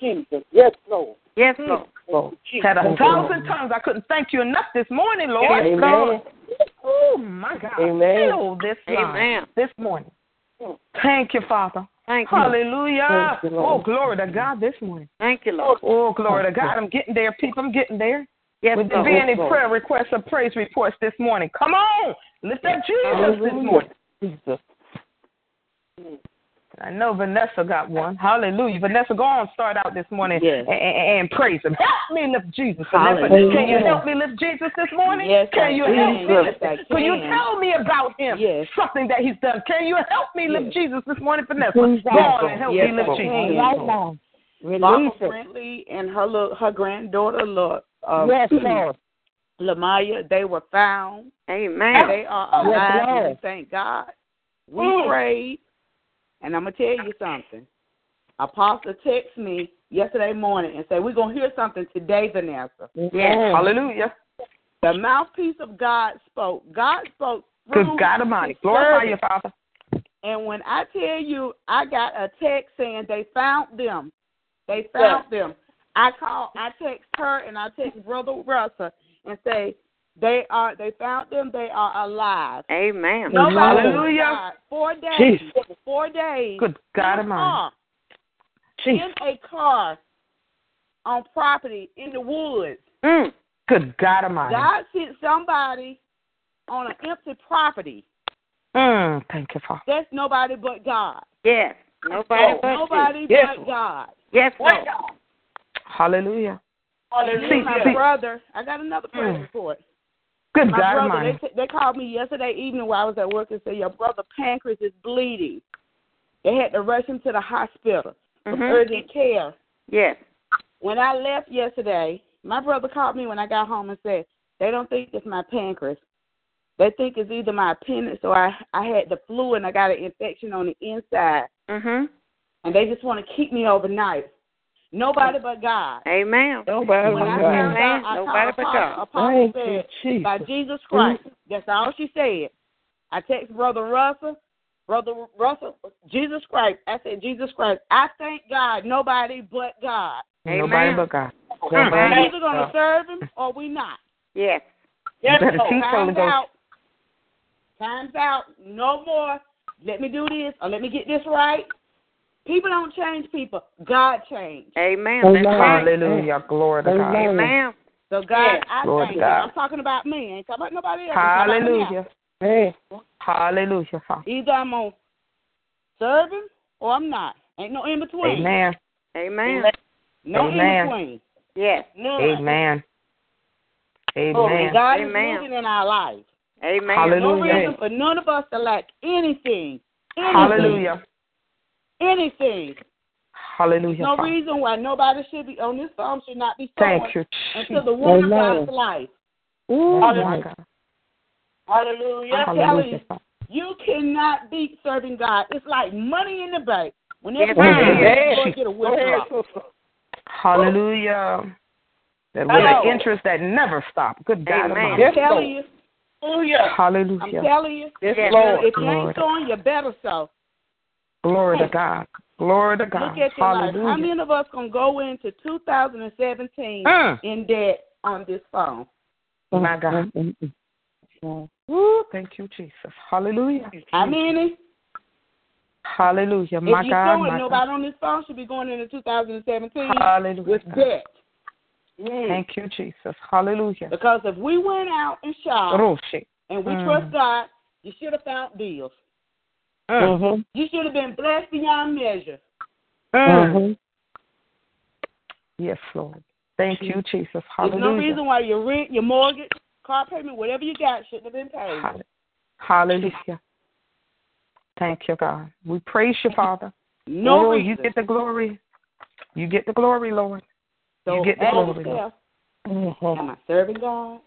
Jesus. Yes, Lord. Yes, hmm. Lord. Lord. Had a thousand tongues. I couldn't thank you enough this morning, Lord. Amen. Oh my God. Amen. Fill this Amen. this morning. Hmm. Thank you, Father. Thank you. Hallelujah. Thank you, Lord. oh, glory to God this morning. Thank you, Lord. Oh, glory to God. I'm getting there, people. I'm getting there. Yes, Would there Lord. be any Lord. prayer requests or praise reports this morning? Come on. Lift up Jesus this morning. Jesus. Hmm. I know Vanessa got one. Hallelujah. Vanessa, go on start out this morning Yes. and, and, and praise him. Help me lift Jesus. Vanessa. Hallelujah. Can you help me lift Jesus this morning? Yes, can I you can. help me Yes, lift I Can you tell me about him? Yes. Something that he's done. Can you help me lift Yes. Jesus this morning, Vanessa? Go on and help Yes, me lift Jesus. can. Right now. Release Mama it. Friendly and her her granddaughter, Lord, uh, Yes, Lord. Lamaya, they were found. Amen. They are alive, Lord. and we thank God. We Mm. prayed, and I'm gonna tell you something. Apostle texted me yesterday morning and said, "We're gonna hear something today, Vanessa." Yes. Hallelujah. The mouthpiece of God spoke. God spoke through Good God Almighty. His Glorify servant. you, Father. And when I tell you, I got a text saying they found them. They found them. I call, I text her, and I text Brother Russell and say they are. They found them. They are alive. Amen. Nobody Hallelujah. Four days. Jesus. Four days. Good God in a car. In a car on property in the woods. Mm. Good God Almighty. God sent somebody on an empty property. Mm, thank you, Father. That's nobody but God. Yes. Nobody but Nobody you. Yes. but God. Yes, Lord. Hallelujah. And See, my see. brother, I got another prayer Mm. report. Good My God brother, they, they called me yesterday evening while I was at work and said, Your brother pancreas is bleeding. They had to rush him to the hospital for Mhm. urgent care. Yes. When I left yesterday, my brother called me when I got home and said, They don't think it's my pancreas. They think it's either my appendix or I, I had the flu and I got an infection on the inside. Mhm. And they just want to keep me overnight. Nobody but God. Amen. Nobody When I but found God. Amen. out, I Nobody but God. Apostle Thank said, Jesus. by Jesus Christ. Mm-hmm. That's all she said. I text Brother Russell, Brother Russell, Jesus Christ. I said, Jesus Christ. I thank God, nobody but God. Amen. Nobody but God. We're Nobody either going to serve him or we not. Yes. You better teach Holy Time's out. Time's out. No more. Let me do this or let me get this right. People don't change people. God changed. Amen. Amen. That's. Hallelujah. Glory to God. Amen. Amen. So God, I Lord thank you. I'm talking about me. I ain't talking about nobody else. I'm talking about me. Hallelujah. Hey. Hallelujah, Father. Either I'm gonna serve him or I'm not. Ain't no in between. Amen. Amen. No Amen. in between. Yes. Amen. And Amen. Amen. God Amen. is moving in our lives. Amen. Hallelujah. No reason for none of us to lack anything. anything Hallelujah. Anything. Hallelujah. No reason why nobody should be on this phone should not be sowing Thank you. into the woman of Amen. God's life. Ooh, Oh, my my God. God. Hallelujah. Hallelujah. you, you cannot beat serving God. It's like money in the bank. Whenever Yes, you it go is. get a withdrawal. Hallelujah. That with an interest that never stops. Good God Amen. Almighty. I'm telling you. I'm telling you. Yes, If Lord. you ain't Lord. sowing, you better sow. Glory to God. Glory to God. Look at your life. How many of us gonna go into 2017 Mm. in debt on this phone? My God. Mm, mm, mm. Ooh, thank you, Jesus. Hallelujah. How many? Hallelujah. My If My you God. sowing, My nobody God. on this phone should be going into 2017 Hallelujah. with debt. Thank you, Jesus. Hallelujah. Because if we went out and shopped Roshi. and we Mm. trust God, you should have found deals. Mm. Mhm. You should have been blessed beyond measure. Mm. Mhm. Yes, Lord. Thank you, Jesus. Hallelujah. There's Hallelujah. no reason why your rent, your mortgage, car payment, whatever you got, shouldn't have been paid. Hallelujah. Thank you, God. We praise you, Father. No oh, reason. you get the glory. You get the glory, Lord. so you get the glory, Lord. yourself, Mhm. am I serving God?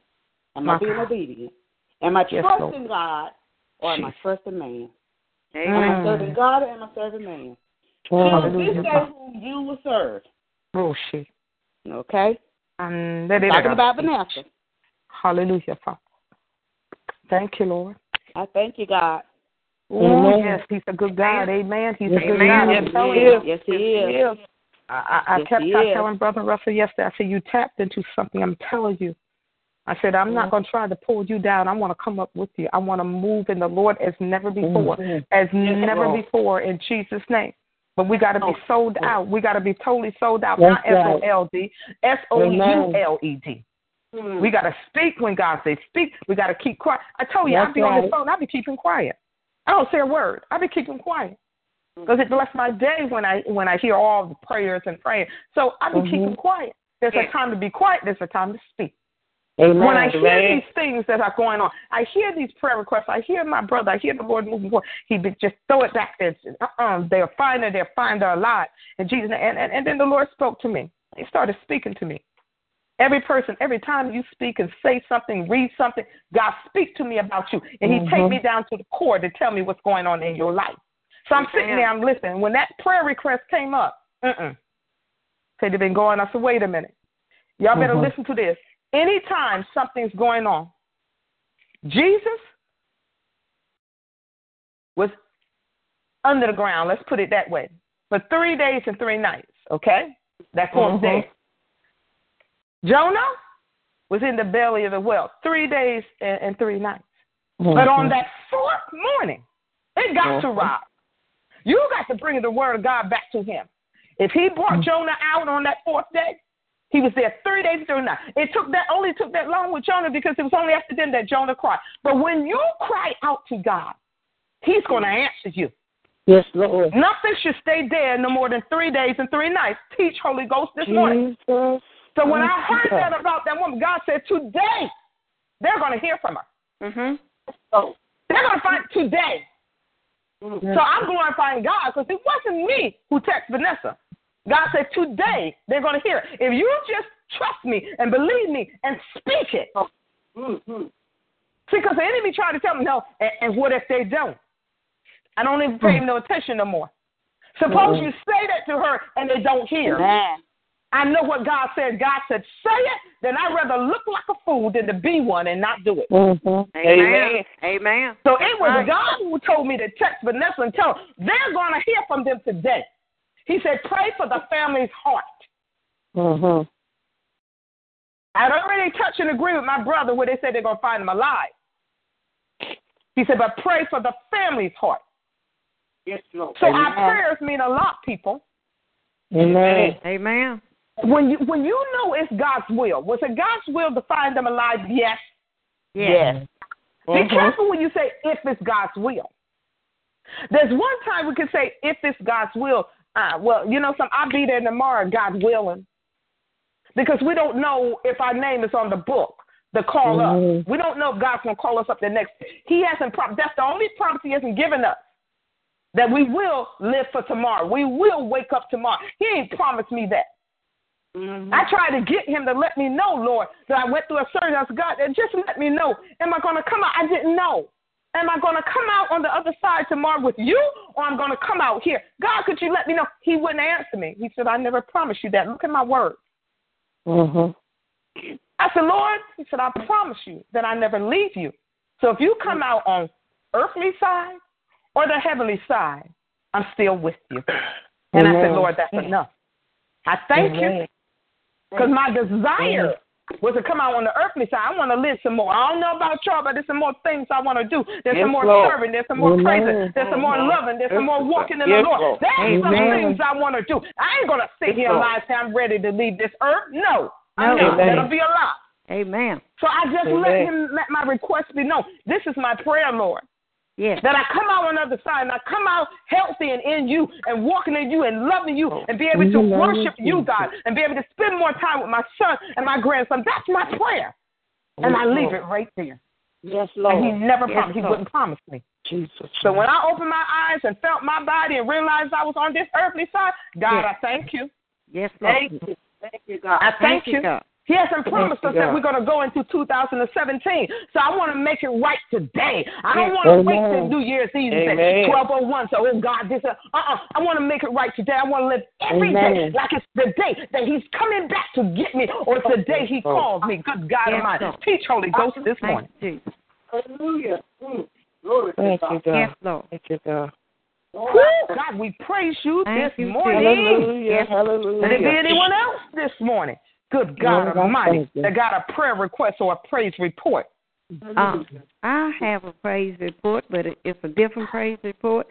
Am My I being God. obedient? Am I Yes, trusting God or am I trusting man? Am Amen. I Mm. serving God or am I serving man? Hallelujah. This day whom you will serve. Roshi. Okay? And let Talking about Vanessa. Hallelujah, Father. Thank you, Lord. I thank you, God. Oh, Amen. yes, he's a good God. Amen. He's a Yes, good Amen. God. Yes, I'm he is. Yes, he is. I, I, I Yes, kept he telling Brother Russell yesterday, I said, You tapped into something. I'm telling you. I said, I'm not going to try to pull you down. I want to come up with you. I want to move in the Lord as never before, Mhm. as never before in Jesus' name. But we got to be sold out. We got to be totally sold out. That's Not S O L D, S O U L E D. We got to speak when God says speak. We got to keep quiet. I told you, I'll That's be on the phone. I'll be keeping quiet. I don't say a word. I'll be keeping quiet because it bless my day when I when I hear all the prayers and praying. So I'll be Mhm. keeping quiet. There's a time to be quiet. There's a time to speak. Amen. When I hear these things that are going on, I hear these prayer requests. I hear my brother. I hear the Lord moving forward. He be, just throw it back there. Uh-uh, they're fine. They're fine. They're alive. And Jesus. And, and and then the Lord spoke to me. He started speaking to me. Every person, every time you speak and say something, read something, God speak to me about you, and He Mhm. take me down to the core to tell me what's going on in your life. So I'm sitting there, I'm listening. When that prayer request came up, mm-mm. Say they've been going. I said, wait a minute. Y'all better Mhm. listen to this. Anytime something's going on, Jesus was under the ground, let's put it that way, for three days and three nights, okay? That 4th Mhm. day. Jonah was in the belly of the whale three days and, and three nights. But on that fourth morning, it got to Mhm. Rob. You got to bring the word of God back to him. If he brought Jonah out on that fourth day, he was there three days and three nights. It took that only took that long with Jonah because it was only after then that Jonah cried. But when you cry out to God, He's going to answer you. Yes, Lord. Nothing should stay there no more than three days and three nights. Teach Holy Ghost this morning. So when I heard that about that woman, God said, today they're going to hear from her. Mhm. Oh. They're going to find today. Mhm. So I'm glorifying God because it wasn't me who texted Vanessa. God said, today they're going to hear it. If you just trust me and believe me and speak it. Mhm. See, because the enemy tried to tell me, no, and, and what if they don't? I don't even pay him no attention no more. Suppose Mhm. you say that to her and they don't hear. Amen. I know what God said. God said, say it, then I'd rather look like a fool than to be one and not do it. Mhm. Amen. Amen. So it was Right. God who told me to text Vanessa and tell her they're going to hear from them today. He said, pray for the family's heart. Mhm. I'd already touched and agreed with my brother where they said they're going to find him alive. He said, but pray for the family's heart. Yes, Lord. So our prayers mean a lot, people. Amen. Amen. When you when you know it's God's will, was it God's will to find them alive? Yes. Yes. Be Mhm. careful when you say if it's God's will. There's one time we can say if it's God's will. Uh, well, you know, some I'll be there tomorrow, God willing, because we don't know if our name is on the book. The call Mhm. up. We don't know if God's gonna call us up the next. He hasn't. Prom- that's the only promise He hasn't given us. That we will live for tomorrow. We will wake up tomorrow. He ain't promised me that. Mhm. I tried to get him to let me know, Lord, that I went through a surgery. I said, God, just let me know. Am I going to come out? I didn't know. Am I going to come out on the other side tomorrow with you, or I'm going to come out here? God, could you let me know? He wouldn't answer me. He said, I never promised you that. Look at my word. Mhm. I said, Lord, he said, I promise you that I never leave you. So if you come out on earthly side or the heavenly side, I'm still with you. And I said, Lord, that's enough. I thank you. Because my desire was to come out on the earthly side. I want to live some more. I don't know about y'all, but there's some more things I want to do. There's Yes, some more Lord. serving. There's some more Amen. praising. There's some more loving. There's some more walking in the Lord. Lord. There's some things I want to do. I ain't going to sit Yes, here and lie and say I'm ready to leave this earth. No. I'm not. Amen. That'll be a lie. Amen. So I just let him let my request be known. This is my prayer, Lord. Yes. That I come out on the other side and I come out healthy and in you and walking in you and loving you oh. and be able to worship you, God, and be able to spend more time with my son and my grandson. That's my prayer. And I leave it right there. Yes, Lord. And he never Yes, promised. He wouldn't promise me. Jesus. So when I opened my eyes and felt my body and realized I was on this earthly side, God, Yes. I thank you. Yes, Lord. Thank you. Thank you, God. I thank you. God. He hasn't promised us that we're going to go into 2017. So I want to make it right today. I don't want to wait Amen. till New Year's Eve and say 1201. So, oh God, this, uh uh. I want to make it right today. I want to live every day Amen. like it's the day that He's coming back to get me or it's the day He calls me. Good God Yes, Almighty. Lord. Teach Holy Ghost this Thank morning. you, Hallelujah. Mm. Glory to Thank God. you, God. Yes, Lord. Thank you, God. Woo, God, we praise you Thank this you, morning. Hallelujah. Yes. Hallelujah. Let it be anyone else this morning. Good God Lord, Almighty, that got a prayer request or a praise report. Uh, I have a praise report, but it's a different praise report.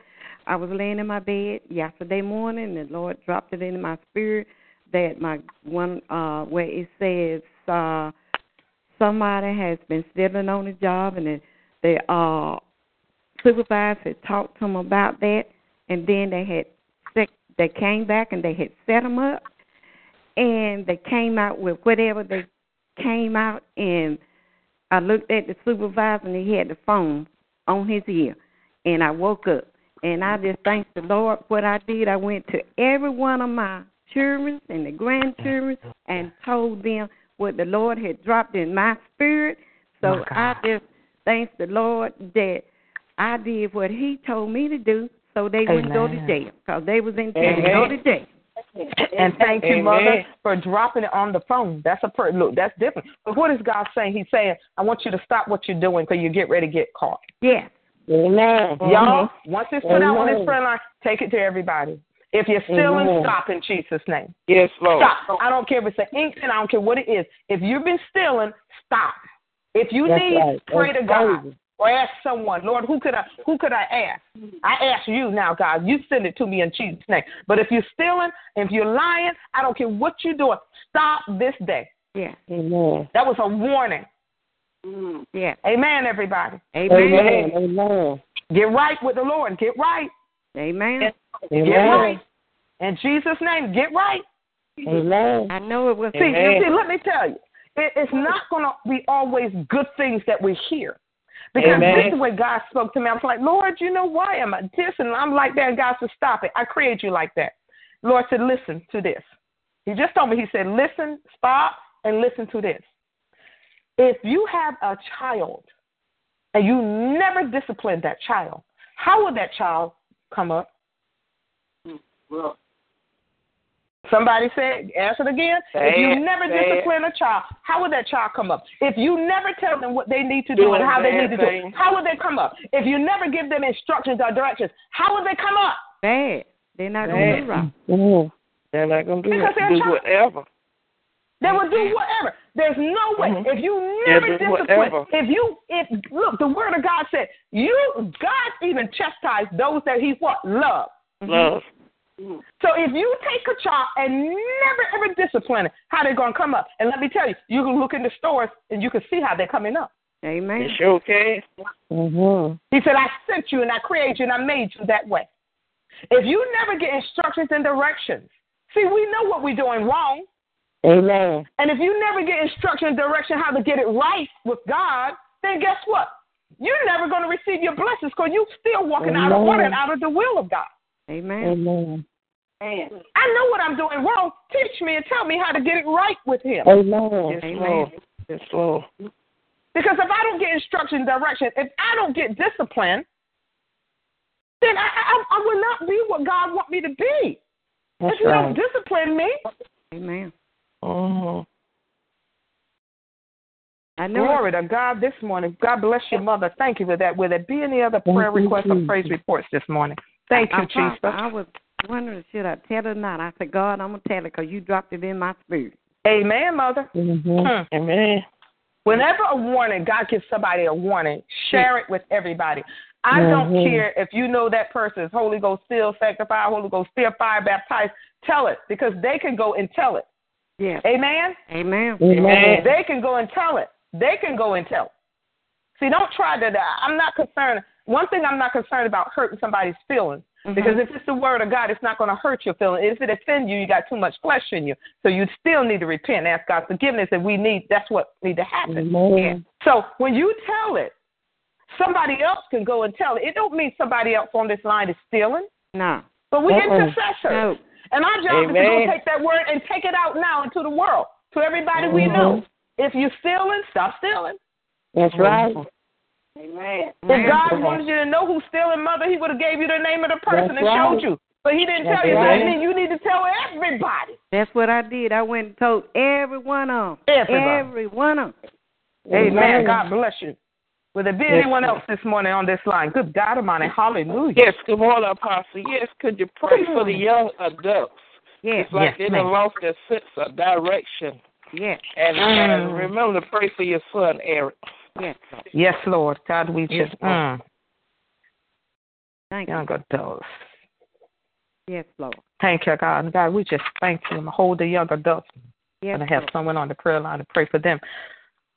I was laying in my bed yesterday morning, and the Lord dropped it in my spirit that my one uh where it says uh somebody has been stealing on the job, and the, the uh supervisor had talked to them about that, and then they had they came back and they had set them up, and they came out with whatever they came out and I looked at the supervisor and he had the phone on his ear. And I woke up. And I just thank the Lord what I did. I went to every one of my children and the grandchildren and told them what the Lord had dropped in my spirit. So My God. I just thank the Lord that I did what he told me to do so they wouldn't go to jail because they was in to go to jail. And thank you, Amen. Mother, for dropping it on the phone. That's a per- look. That's different. But what is God saying? He's saying, "I want you to stop what you're doing because you get ready to get caught." Yes. Amen. Y'all, once it's put out on this Amen. prayer line, take it to everybody. If you're stealing, Amen. stop in Jesus' name. Yes, Lord. Stop. I don't care if it's an ink pen. I don't care what it is. If you've been stealing, stop. If you That's need, right. pray That's to God crazy. Or ask someone. Lord, who could I who could I ask? I ask you now, God. You send it to me in Jesus' name. But if you're stealing, if you're lying, I don't care what you're doing. Stop this day. Yes. Amen. That was a warning. Mm, yeah, Amen, everybody. Amen. Amen. Amen. Get right with the Lord. Get right. Amen. Get right. In Jesus' name, get right. Amen. I know it was See, you see, let me tell you, it, it's not going to be always good things that we hear. Because Amen. this is the way God spoke to me. I was like, Lord, you know why am I this? And I'm like that. And God said, stop it. I created you like that. Lord said, listen to this. He just told me, he said, listen, stop, and listen to this. If you have a child and you never discipline that child, how will that child come up? Mm, well, Somebody said, answer it again. if you Bad, never bad. discipline a child, how would that child come up? If you never tell them what they need to do Doing and how they bad need to do it, how would they come up? If you never give them instructions or directions, how would they come up? bad. They're not going to do right. mm, they're not gonna do Because they're Do child. whatever. They will do whatever. There's no way. Mhm. If you never do discipline, whatever. if you, if look, the word of God said, you, God even chastised those that He what love. Love. So if you take a child and never ever discipline it, how they're gonna come up? And let me tell you, you can look in the stores and you can see how they're coming up. Amen. You sure can. Mm-hmm. He said, I sent you and I created you and I made you that way. If you never get instructions and directions, see, we know what we're doing wrong. Amen. And if you never get instruction and direction how to get it right with God, then guess what? You're never going to receive your blessings because you're still walking out of order and out of the will of God. Amen. Amen. I know what I'm doing wrong. Teach me and tell me how to get it right with Him. Amen. Yes, Amen. Lord. Yes, Lord. Because if I don't get instruction and direction, if I don't get discipline, then I, I, I will not be what God want me to be. That's if you right. don't discipline me, Amen. Mm-hmm. I know. glory to God this morning. God bless your mother. Thank you for that. Will there be any other prayer requests or praise reports this morning? Thank you, I, I, Jesus. I was wondering, should I tell her or not? I said, God, I'm going to tell her because you dropped it in my spirit. Amen, mother. Mm-hmm. Hmm. Amen. Whenever a warning, God gives somebody a warning, share it with everybody. I don't Mhm. care if you know that person is Holy Ghost filled, sanctified, Holy Ghost filled, fire baptized. Tell it because they can go and tell it. Yes. Amen. Amen. Amen. They can go and tell it. They can go and tell it. See, don't try to. I'm not concerned. One thing I'm not concerned about hurting somebody's feelings. Mhm. Because if it's the word of God, it's not going to hurt your feelings. If it offends you, you got too much flesh in you. So you still need to repent and ask God forgiveness. And we need that's what need to happen. Amen. So when you tell it, somebody else can go and tell it. It don't mean somebody else on this line is stealing, No. but we Uh-uh. intercessors. No. And our job is to Amen. go take that word and take it out now into the world to everybody we Mhm. know. If you're stealing, stop stealing. That's right. If Amen. God wanted you to know who's stealing, mother, He would have gave you the name of the person That's and right. showed you. But He didn't That's tell you. So right. that means you need to tell everybody. That's what I did. I went and told every one of them. Everybody. Every one of them. Amen. God bless you. Will there be Yes, anyone else this morning on this line? Good God Almighty. Hallelujah. Yes, good morning, Apostle. Yes, could you pray for the mm. young adults? Yes. It's like Yes, they ma'am. done lost their sense of direction. Yes. And, and remember to pray for your son, Eric. Yes. Yes, Lord. God, we Yes, just, Lord. mm, Thank you. young adults. Yes, Lord. Thank you, God. And God, we just thank you. And hold the young adults. Yes, and I have Lord. someone on the prayer line to pray for them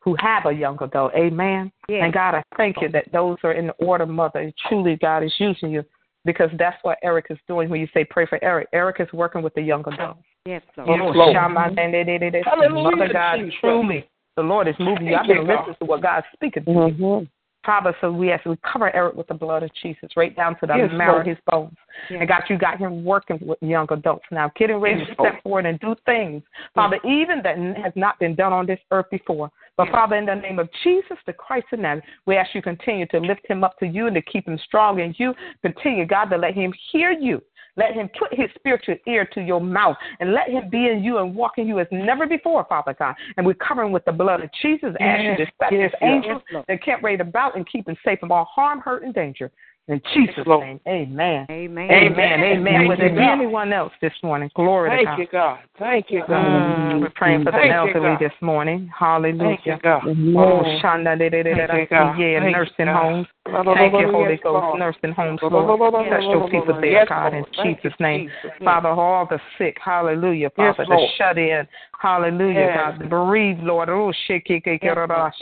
who have a young adult. Amen. Yes. And God, I thank you that those are in the order, Mother. And truly, God is using you because that's what Eric is doing when you say pray for Eric. Eric is working with the young adults. Yes, Lord. Yes, Oh, Lord. Shaman, and it- it- it- Hallelujah, Mother God, Jesus. truly, the Lord is moving you. I've been listening to what God's speaking to you. Mm-hmm. Father, so we ask we cover Eric with the blood of Jesus, right down to the Yes, marrow of his bones. Yes. And God, you got him working with young adults now, getting ready Yes, to step forward and do things, Father, even that has not been done on this earth before. But Father, in the name of Jesus, the Christ of Nazareth, we ask you continue to lift him up to you and to keep him strong in you. Continue, God, to let him hear you. Let him put his spiritual ear to your mouth and let him be in you and walk in you as never before, Father God. And we cover him with the blood of Jesus. You to dispatch Yes, his yes. angels that can't raid about and keep him safe from all harm, hurt, and danger. In Jesus' Lord. name, amen. Amen. Amen. Amen. Thank Would there anyone else this morning? Glory to God. Thank you, God. Thank you, God. Mm, we're praying for the Thank elderly this morning. Hallelujah. Thank you, God. Oh, shanda Thank yeah, nursing homes. Thank you, Holy Ghost, nursing homes, Lord. Touch your people there, God, in Lord. Thank you, Jesus' name. Father, all the sick, hallelujah, Father, the shut in, hallelujah, God, the bereaved, Lord, oh, Lord.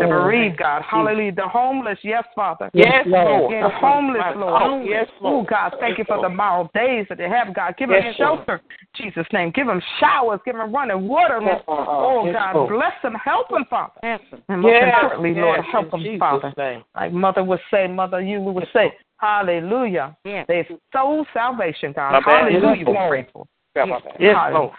The bereaved, God, hallelujah, the homeless, yes, Father. Yes, Lord. The homeless, Lord. God. Yes, Oh, God, thank you for the Yes, moral days that they have, God. Give them Yes, shelter, Jesus' name. Give them showers. Give them running water, Lord. Oh, God, bless them. Help them, Father. Yes, sir. And most importantly, Lord, help them, Father. Like Mother would say, Mother, you would say, Hallelujah. Yes. There's soul salvation, God. My. Hallelujah. Yes, We're Lord. grateful. Got my back. Yes, Lord.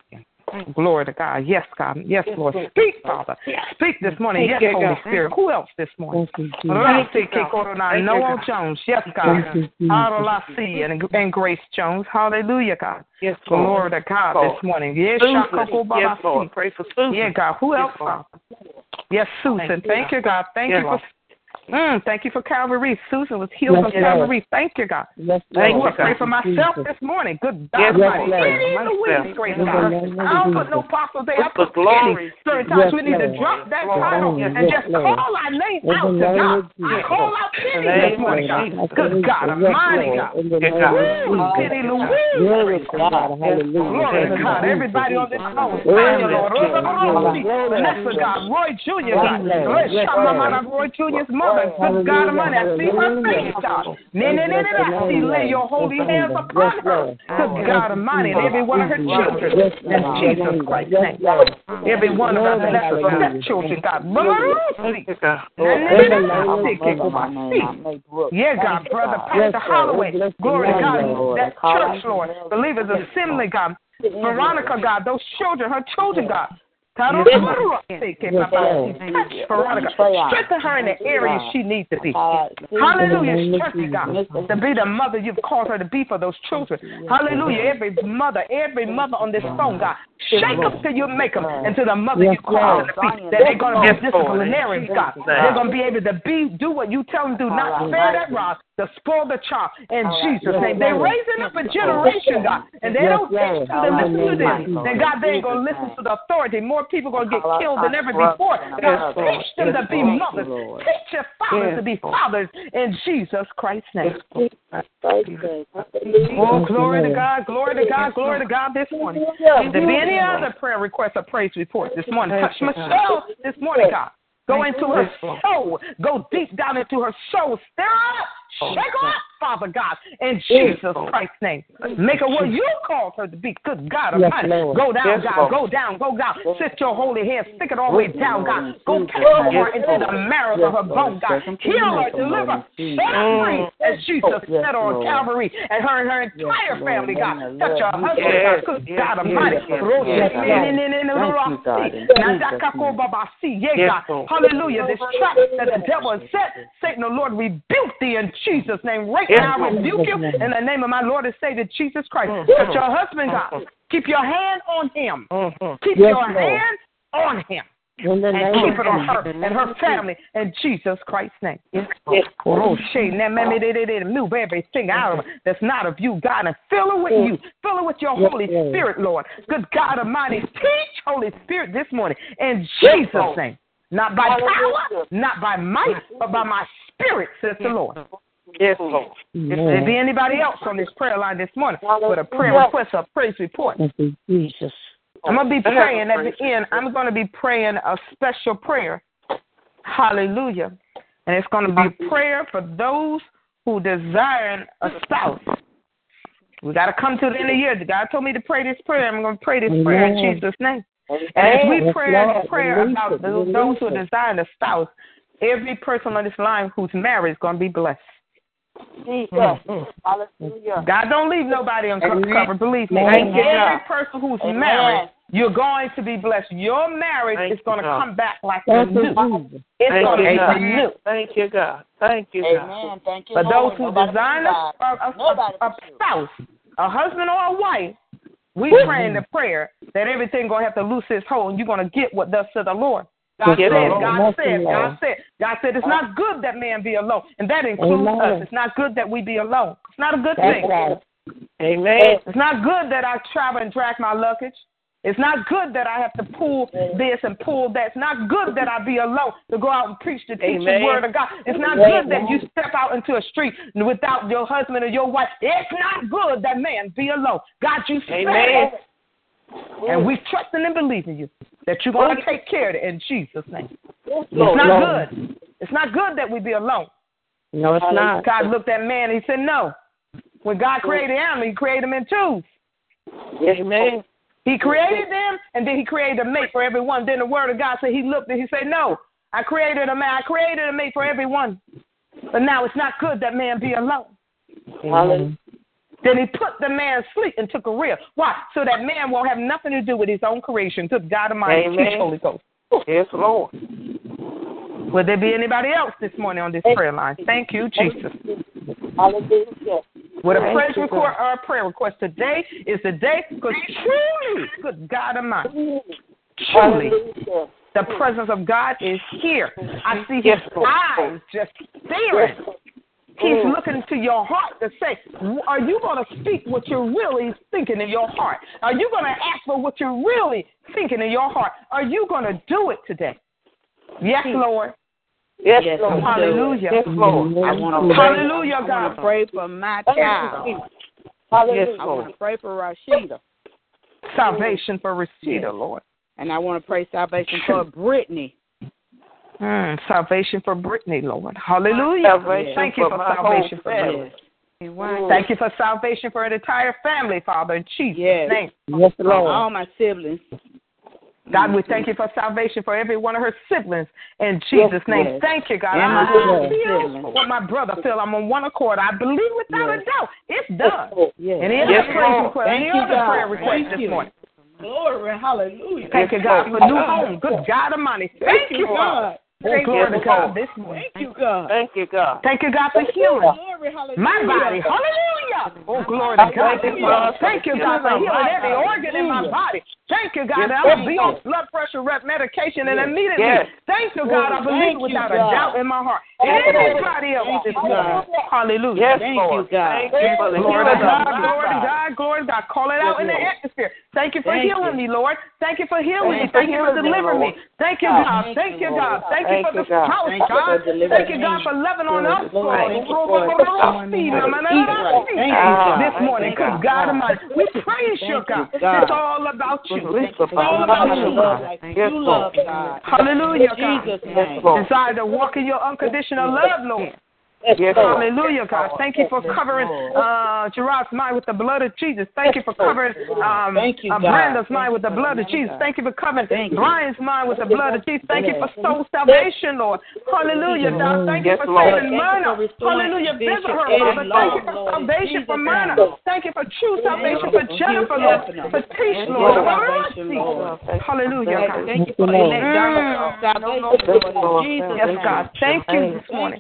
Glory to God. Yes, God. Yes, Lord. Speak, Father. Speak this morning. Thank Yes, Holy God. Spirit. Who else this morning? Thank you, God. Thank you, Noel Jones. Yes, God. Arolasi and, and Grace Jones. Hallelujah, God. Yes, Lord. Glory to God Lord. this morning. Yes, Susan. Shakako Yes, Lord. Pray for Susan. Yeah, God. Who else, Yes, Father? Yes, Susan. Thank you, Thank you, God. Thank Yes, you for. Mm, thank you for Calvary. Susan was healed Yes, from Lord. Calvary. Thank you, God. Yes, Thank Lord. you. I pray for myself this morning. Good God. Yes, Almighty. Lord. Any in the Myself. weeds, great God. I don't put no apostles there. I Put glory. any. Certain times Yes, we need to drop that Lord. title Yes, and just Lord. call our name In out to name God. of I call out In Penny this name morning, of God. Jesus. Good God Yes, Almighty, Lord. God. In the Good name of Woo, Jesus. Penny Louise. Glory praise to God. God. Hallelujah. Glory to Thank you, God. Jesus. Everybody on this phone. Glory Thank you, to Lord. God. Glory. Glory. Vanessa, God. Roy Jr., God. Yes, Lord. Yes, Shamamana, Lord. Roy Jr.'s mother. Good God Almighty. I see her Hallelujah. face, God. I see lay your holy hands upon her. Lord. Good God Almighty. And every one of her children. Yes, In Jesus Christ's Yes, name. Every one of her Glory, Vanessa's hallelujah. stepchildren, God. Thank you, God. Nee, nee, In nee, the nee, name I of see Jesus. Kiko Yeah, God, brother Pastor Holloway. Glory to God. That church, Lord. Believers assembly, God. Veronica, God. Those children, her children, God. Touch Veronica. Strengthen her in the areas she needs to be. Hallelujah. Strengthen God. To be the mother you've called her to be for those children. Hallelujah. Every mother, every mother on this phone, God. Shake them till you make them into the mother you called them to be. That they're going to be disciplinarians, God. They're going to be able to be, do what you tell them to do, not spare that rod, to spoil the child. In Jesus' name. They're raising up a generation, God. And they don't teach them to listen to them. Then, God, they ain't going to listen to the authority. More people going to get killed than ever before. God, teach them to be mothers. Teach your fathers to be fathers in Jesus Christ's name. Oh, glory to God, glory to God, glory to God this morning. If there be any other prayer requests or praise reports this morning, touch Michelle this morning, God. Go into her soul. Go deep down into her soul. Stir up. Shake her up, Father God, in Jesus Christ's name. Make her what you called her to be. Good God Yes, Almighty. Go down, Yes, God. Go down, go down. Sit your holy hand. Stick it all the way down, God. Go transform her into the marrow of her bone, God. Heal her, deliver, set her free as Jesus said on Calvary. And her and her entire family, God. Touch her husband, God. Good God Almighty. Hallelujah. This trap that the devil has set, Satan, the Lord, rebuke thee in Jesus' name. Right now, I rebuke you in the name of my Lord and Savior, Jesus Christ. Touch your husband, God. Keep your hand on him. Keep Yes, your Lord. hand on him. In the and keep it on her and her family in Jesus Christ's name. Yes, Oh, oh shit. Now, maybe they did move everything out of her that's not of you, God, and fill her with you. Fill her with your Yes, Holy Spirit, Lord. Good God Almighty, teach Holy Spirit this morning in Jesus' name. Not by power, not by might, but by my spirit, says the Lord. Yes, Lord. If there be anybody else on this prayer line this morning with a prayer request or praise report, Jesus. I'm going to be praying at the end. I'm going to be praying a special prayer. Hallelujah. And it's going to be a prayer for those who desire a spouse. We got to come to the end of the year. God told me to pray this prayer. I'm going to pray this prayer in Jesus' name. And as we pray Lord. this prayer about those, who it. desire a spouse, every person on this line who's married is going to be blessed. Jesus. Hallelujah. God don't leave nobody uncovered. Believe me. Thank Every God. person who's Amen. married, you're going to be blessed. Your marriage Thank is going to come back like Thank new. you, It's Thank going to you, be God. new. Thank you, God. Thank you, God. Amen. Thank you, For those Lord. who Nobody desire but a, a, a, a, a but you. spouse, a husband or a wife, we praying the prayer that everything going to have to loose its hold and you're going to get what thus said the Lord. God said, God said, God said, God said, it's oh. not good that man be alone. And that includes Amen. us. It's not good that we be alone. It's not a good That's thing. right. Amen. It's not good that I travel and drag my luggage. It's not good that I have to pull this and pull that. It's not good that I be alone to go out and preach to teach the word of God. It's not good that you step out into a street without your husband or your wife. It's not good that man be alone. God, you said Amen. it. And we trusting and believing you that you're going to take care of it in Jesus' name. It's not good. It's not good that we be alone. No, it's not. God looked at man and he said, no. When God created animals, he created them in twos. Amen. He created them, and then he created a mate for everyone. Then the word of God said he looked and he said, No, I created a man, I created a mate for everyone. But now it's not good that man be alone. Hallelujah. Then he put the man asleep and took a rib. Why? So that man won't have nothing to do with his own creation. Good God Almighty, Amen. teach Holy Ghost. Yes, Lord. Will there be anybody else this morning on this prayer line? Thank you, Jesus. Hallelujah. With a Thank praise you, request or a prayer request, today is the day because truly, good God of Almighty, truly, the presence of God is here. I see His Yes, Lord. eyes just staring. He's Mm. looking to your heart to say, Are you going to speak what you're really thinking in your heart? Are you going to ask for what you're really thinking in your heart? Are you going to do it today? Yes, Lord. Yes, Yes, Lord. Hallelujah. Yes, Lord. I want to pray. Hallelujah, I want God. to pray for my Thank you, child. Jesus. I want to pray for Rashida. Salvation for Rashida, Lord. And I want to pray salvation for Brittany. Mm, salvation for Brittany, Lord. Hallelujah. Thank you for for my salvation for family. Brittany. And why? Thank you for salvation for an entire family, Father, in Jesus' Yes. name. Yes, Lord. All my siblings. God, we thank you for salvation for every one of her siblings in Jesus' name. yes. Thank you, God. And I my sister's feel siblings. what my brother feel. I'm on one accord. I believe without Yes. a doubt. It's done. Yes. Any Yes, other praise Lord. request? Thank Any you, other God. prayer request Thank this you. morning? Glory, hallelujah. Thank you, God, for new home. Good God Almighty. Thank you, Father. Glory to God this morning. Thank you, God. Thank you, God. Thank you, God, for healing. My body, hallelujah. Oh, glory to God. Thank you, God, for healing every organ in my body. Thank you, God, Yes, thank be on blood pressure rep medication and immediately. Yes. Thank you, God, I believe it you, without a doubt in my heart. Anybody else Thank you. God. Hallelujah. Yes, Thank Lord. you, God. Thank you Glory to God, glory to. God, glory to God. Call it out in the atmosphere. Thank you for Thank healing you. me, Lord. Thank you for healing me. Thank you for Thank you for delivering me. Thank you, God, thank you, God. Thank you for the God. spouse, Thank you God. Thank you. God, for loving on us, Lord, God. thank you for showing me how to eat. Thank you, Ah, This morning, good God. Almighty, we praise you, Thank you, God. God. It's all about you. Release It's the all power. about How you, love God. Yes, Lord. Hallelujah, God. Jesus' Lord. Desire to walk in your unconditional love, Lord. Yes, Lord. Hallelujah, God. Thank you for covering uh, Gerard's mind with the blood of Jesus. Thank you for covering um, Thank you, uh, Brenda's mind with the blood of Jesus. Thank you for covering Thank. Brian's mind with the blood of Jesus. Thank you for soul salvation, Lord. Hallelujah, God. Thank you for saving Thank Myrna. Hallelujah. Visit Bishop her, Father. Thank you for salvation for Jesus' Myrna. Thank you for true salvation for for Jennifer, Lord. For Tish, Thank Lord. you for For salvation, Mercy. Lord. Hallelujah, God. Thank you for Lord. elect Donald salvation, Lord, in Jesus' Yes, name. God. Thank you this morning.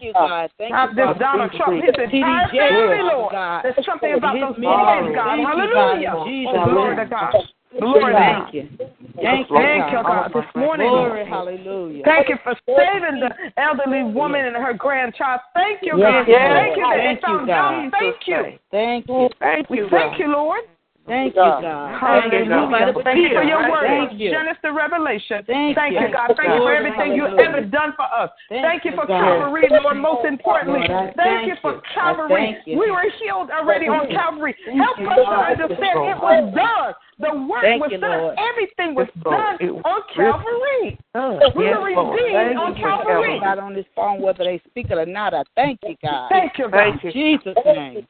Thank you, oh, God. Thank Not you, this Donald Trump, his entire TD family, Lord. There's something about those ministry. God. Hallelujah. God, in Jesus' Oh, glory name. to God. Glory to Thank God. you. Thank you, Thank you, God. This morning, Glory, hallelujah. Thank you for saving the elderly woman and her grandchild. Thank you, God. Yes, Thank you that Thank they you, found God. God. Thank you. Thank you. Thank you. Thank you, Lord. Thank you, God. Thank you for your word. Thank you. Genesis to Revelation. Thank Thank you. you, God. Thank you for everything you've ever done for us. Thank Thank you you, for God. Calvary, Lord. Most importantly, Lord, thank thank you for you. Calvary. you. We were healed already on Calvary. Help us to understand it was done. The work Thank was you, done. Lord. Everything was Yes, Lord. done on Calvary. We Yes, were Lord. redeemed Thank on you for Calvary. everybody on this phone, whether they speak it or not. I thank you, God. Thank you, God. Thank you. Jesus' name.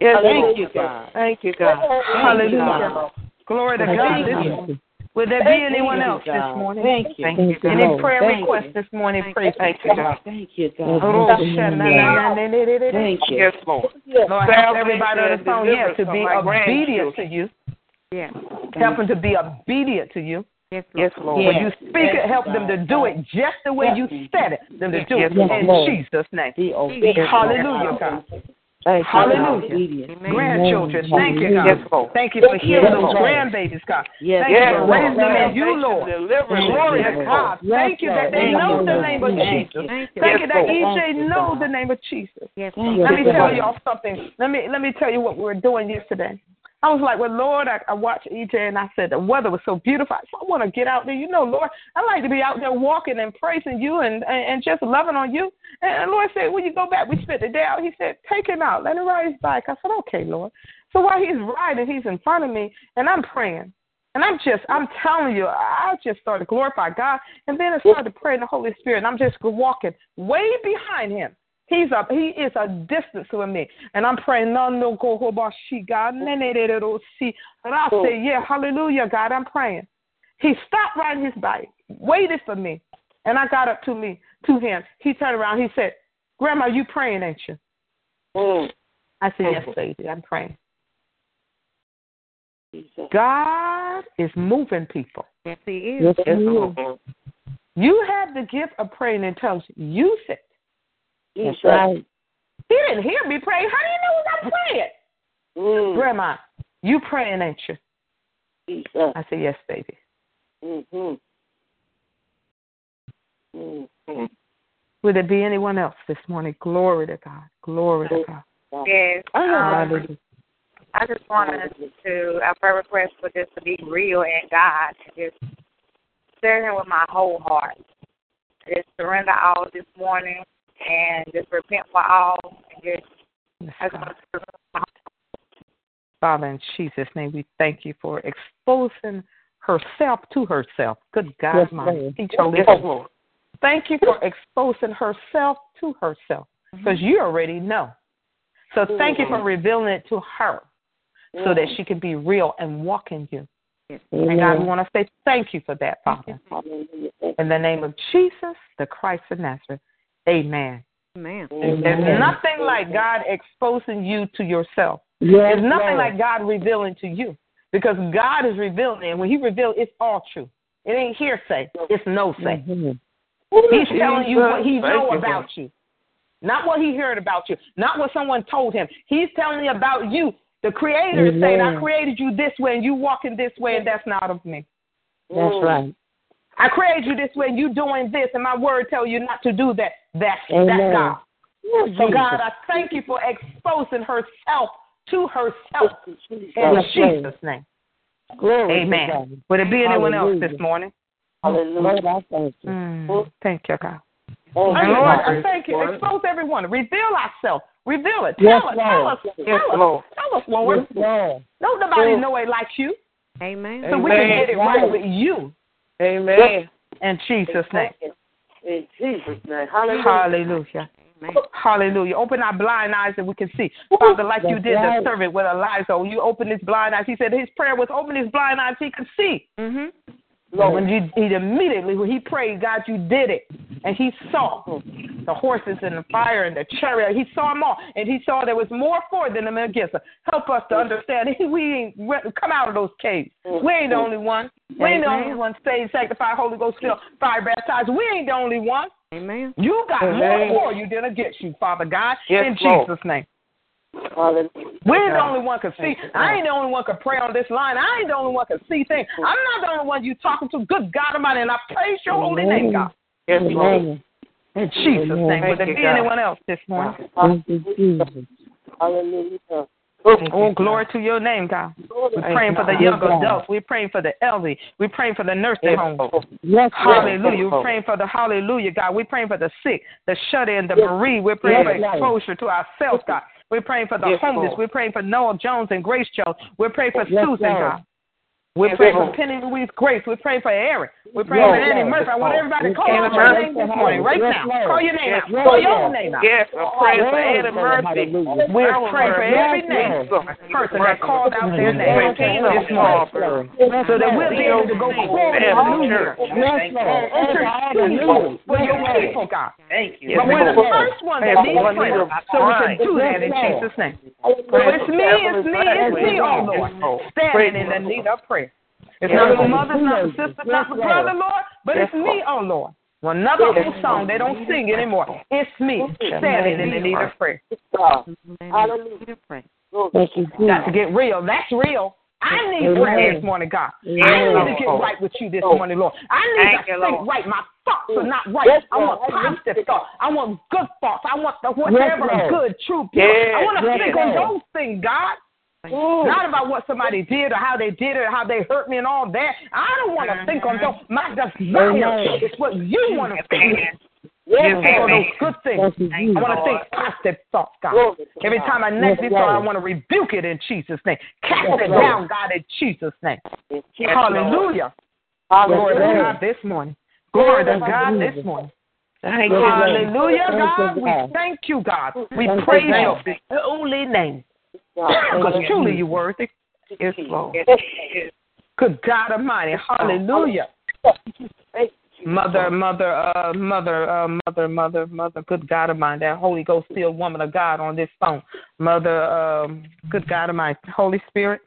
Yes, thank you, God. Thank you, God. Thank Hallelujah. God. Glory to Thank God. you. This. Would there be anyone you, else this morning? Thank you. Thank you, God. Any prayer Thank requests you. this morning? Pray. Thank you, God. Thank you, God. Thank you. Yes, Lord. Lord, help everybody on the phone here to be obedient to you. Yes. Help them to be obedient to you. Yes, Yes, Lord. When you speak it, help them to do it just the way you said it. Them to do it in Jesus' name. Hallelujah, God. Hallelujah. Grandchildren, thank you, God. Yes, Lord. Thank you for healing those grandbabies, God. Yes, Thank you Lord. for raising them in you, Lord. Glory to God. Lord. Thank you that they Thank know you, the name of Thank Jesus. you. Thank you that Lord. EJ Thank knows the name of Jesus. Yes, Thank Let me tell y'all something. Let me let me tell you what we were doing yesterday. I was like, well, Lord, I, I watched EJ and I said the weather was so beautiful. I, said, I want to get out there. You know, Lord, I like to be out there walking and praising you and, and, and just loving on you. And the Lord said, when you go back, we spent the day out. He said, take him out. Let him ride his bike. I said, okay, Lord. So while he's riding, he's in front of me and I'm praying. And I'm just, I'm telling you, I just started to glorify God. And then I started to pray in the Holy Spirit. And I'm just walking way behind him. He's a he is a distance from me. And I'm praying, no, no, go hobashi, God. And I say, Yeah, hallelujah, God, I'm praying. He stopped riding his bike, waited for me. And I got up to me, to him. He turned around, he said, Grandma, you praying, ain't you? I said, Yes, baby, I'm praying. God is moving people. Yes, he is. You have the gift of praying in tongues. Use it. That's right. He didn't hear me pray. How do you know I'm praying? Mm. Grandma, you praying, ain't you? Jesus. I said, Yes, baby. Mm-hmm. Mm-hmm. Would there be anyone else this morning? Glory to God. Glory to God. Yes. Um, I just wanted to, our prayer request for just to be real in God and just serve Him with my whole heart. Just surrender all this morning and just repent for all and just. Yes, God. Father, in Jesus' name, we thank you for exposing herself to herself. Good God, Yes, my Lord. teach Yes, Lord. Thank you for exposing herself to herself because you already know. So thank you for mm-hmm. revealing it to her so that she can be real and walk in you. And God, we want to say thank you for that, Father. In the name of Jesus, the Christ of Nazareth. Amen. Amen. There's nothing like God exposing you to yourself. Yes, There's nothing Lord. like God revealing to you because God is revealing, and when He reveals, it's all true. It ain't hearsay. It's no say. Mhm. He's telling you what He Thank know about you, not what He heard about you, not what someone told him. He's telling you about you. The Creator is saying, "I created you this way, and you walking this way, and that's not of me." That's right. I created you this way, and you doing this, and my word tell you not to do that. That's Amen. that's God. So God, I thank you for exposing herself to herself in Yes, Jesus' name. Glory to Amen. God. Would it be anyone else this morning? Hallelujah. Lord, I thank you. Mm, thank you, God. Thank And Lord, I thank you. Expose everyone. Reveal ourselves. Reveal it. Yes, Tell us. Tell Lord. us. Tell Yes, us. Lord. Tell us, Lord. Yes, Lord. Don't nobody Yes. know it like you. Amen. So we can Amen. get it right with you Amen. in Jesus' name. In Jesus' name. Hallelujah. Hallelujah. Hallelujah. Open our blind eyes that we can see. Father, like you did right. the servant with Elijah, you opened his blind eyes. He said his prayer was open his blind eyes, he could see. Mm-hmm. And when you, he immediately, when he prayed, God, you did it. And he saw the horses and the fire and the chariot. He saw them all. And he saw there was more for than them against us. Help us to understand we ain't come out of those caves. We ain't the mm-hmm. only one. We ain't the only one saved, sanctified, Holy Ghost filled, fire baptized. We ain't the only one. Amen. You got Amen. more for you than against you, Father God, Yes, in Lord. Jesus' name. We're the only one can see. I ain't the only one can pray on this line. I ain't the only one can see things. I'm not the only one you talking to. Good God Almighty, and I praise your holy name, God. Yes, Lord. In Jesus' name. Would there be anyone else this morning? Hallelujah. Oh, glory to your name, God. We're praying for the young adults. We're praying for the elderly. We're praying for the nursing homes. Yes, Hallelujah. We're praying for the hallelujah, God. We're praying for the sick, the shut in, the bereaved. We're praying for Yes, exposure to ourselves, God. We're praying for the Yes, homeless. Lord. We're praying for Noah Jones and Grace Jones. We're praying for Yes, Susan. God. We're praying for Penny Louise Grace. We're praying for Eric. We're praying Yes, for Annie. Murphy. I want everybody to call out your name this morning, right Yes, now. Call your name out. Call your own name out. Yes, I'm praying for Lord. Murphy. We're praying for every name, person that called out their name this morning, so that we'll be able to go forward in the new year. Yes, Lord. Intercede for your people, God. Thank you. But we're the first one that needs prayer, so we can do that in. Jesus' name. So it's me, it's me, it's me, oh Lord, standing in the need of prayer. It's not the mother, it's not the sister, not the brother, Lord, but it's me, oh Lord. Well, another old song they don't sing anymore. It's me standing in the need of prayer. Hallelujah. Thank you, Got to get real. That's real. I need Amen. prayer this morning, God. I need to get right with you this morning, Lord. I need Thank to you, think Lord. right. My thoughts are not right. Yes, I want positive thoughts. I want good thoughts. I want the whatever Lord. good, true, pure. Yes, I want to yes, think on those things, God. Not about what somebody did or how they did it or how they hurt me and all that. I don't want to think on those. My desire Amen. is what you want to think. Yes, Think on those good things. I want to think positive thoughts, God. Every time I negative thought, I want to rebuke it in Jesus' name. Cast Yes, it down, God, in Jesus' name. Yes, Hallelujah. Glory to Hallelujah. God this morning. Glory to God this morning. Thank. Hallelujah, God. We thank you, God. We praise your holy name. Because truly you're worthy. Yes, Lord. Good God Almighty. Hallelujah. Mother, mother, uh, mother, uh, mother, mother, mother, good God Almighty, that Holy Ghost filled woman of God on this phone. Mother, um, good God Almighty, Holy Spirit,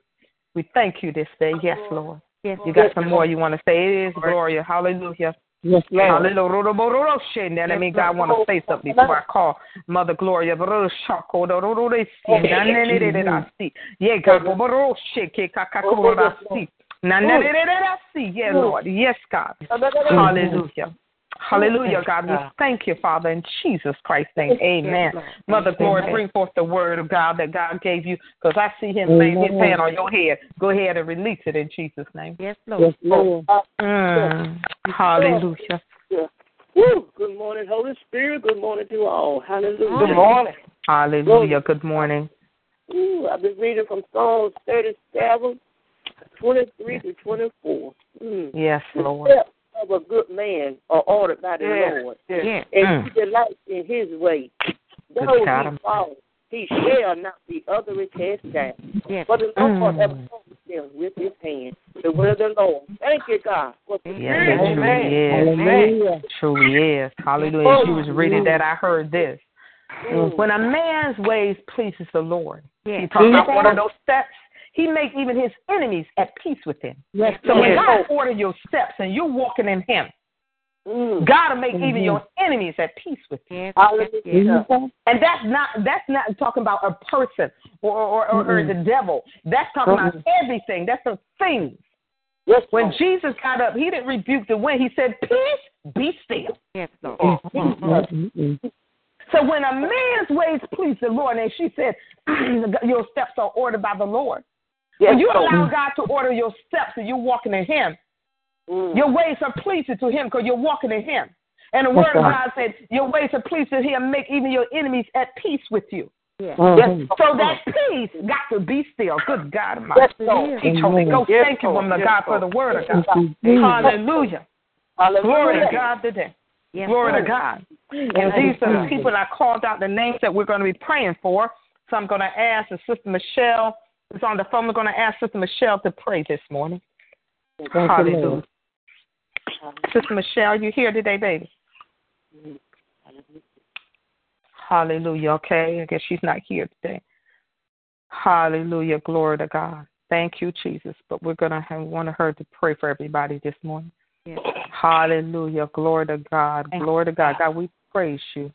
we thank you this day. Yes, Lord. Yes, You got some more you want to say? It is Gloria. Hallelujah. Yes, Lord. Hallelujah. That means I want to say something before I call Mother Gloria. Yeah, Yeah, Lord. Yes, God. Hallelujah. Hallelujah, God. We thank you, Father, in Jesus Christ's name. Amen. Mother Glory, bring forth the word of God that God gave you because I see him laying his hand on your head. Go ahead and release it in Jesus' name. Yes, Yes, Lord. Lord. Mm. Hallelujah. Woo. Good morning, Holy Spirit. Good morning to all. Hallelujah. Good morning. Hallelujah. Good morning. Ooh, I've been reading from Psalms 37, 23 to 24. Mm. Yes, Lord. steps of a good man are ordered by the Yes. Lord, Yes. and Mm. he delights in his way. Good Though God he Almighty. fall, he shall not be utterly cast down. Yes. For the Lord Mm. upholds him with his hand. The word of the Lord. Thank you, God. For the Yes, it truly is. Hallelujah. Truly is. Hallelujah. As you was reading that, I heard this. Mm. When a man's ways pleases the Lord, Yes. he talks about one of those steps. He makes even his enemies at peace with him. Yes, So when God order your steps and you're walking in Him, Mm. God will make even mm-hmm. your enemies at peace with you. Yes. Hallelujah. And that's not that's not talking about a person or or, or, or the devil. That's talking about everything. That's the things. Yes, When Lord. Jesus got up, he didn't rebuke the wind. He said, "Peace, be still." Yes, Lord. Mm-hmm. Mm-hmm. So when a man's ways please the Lord, and she said, "Your steps are ordered by the Lord." Yes, when you Lord. allow God to order your steps and you're walking in Him, Mm. your ways are pleasing to Him because you're walking in Him. And the Word of God said, "Your ways are pleasing to Him, make even your enemies at peace with you." Yes. Yes, So that peace got to be still. Good God Almighty. Yes, Lord. Teach Holy Ghost. Yes, Thank you, Lord. woman of Yes, God, for the Lord. Word of God. Yes. Hallelujah. Glory to God today. Yes, Glory to Lord. God. And these are the people I called out the names that we're going to be praying for. So I'm going to ask and Sister Michelle is on the phone. We're going to ask Sister Michelle to pray this morning. Hallelujah. Sister Michelle, you here today, baby? Hallelujah. Okay. I guess she's not here today. Hallelujah. Glory to God. Thank you, Jesus. But we're going to have, want her to pray for everybody this morning. Yes. Hallelujah. Glory to God. Glory to God. God, we praise you.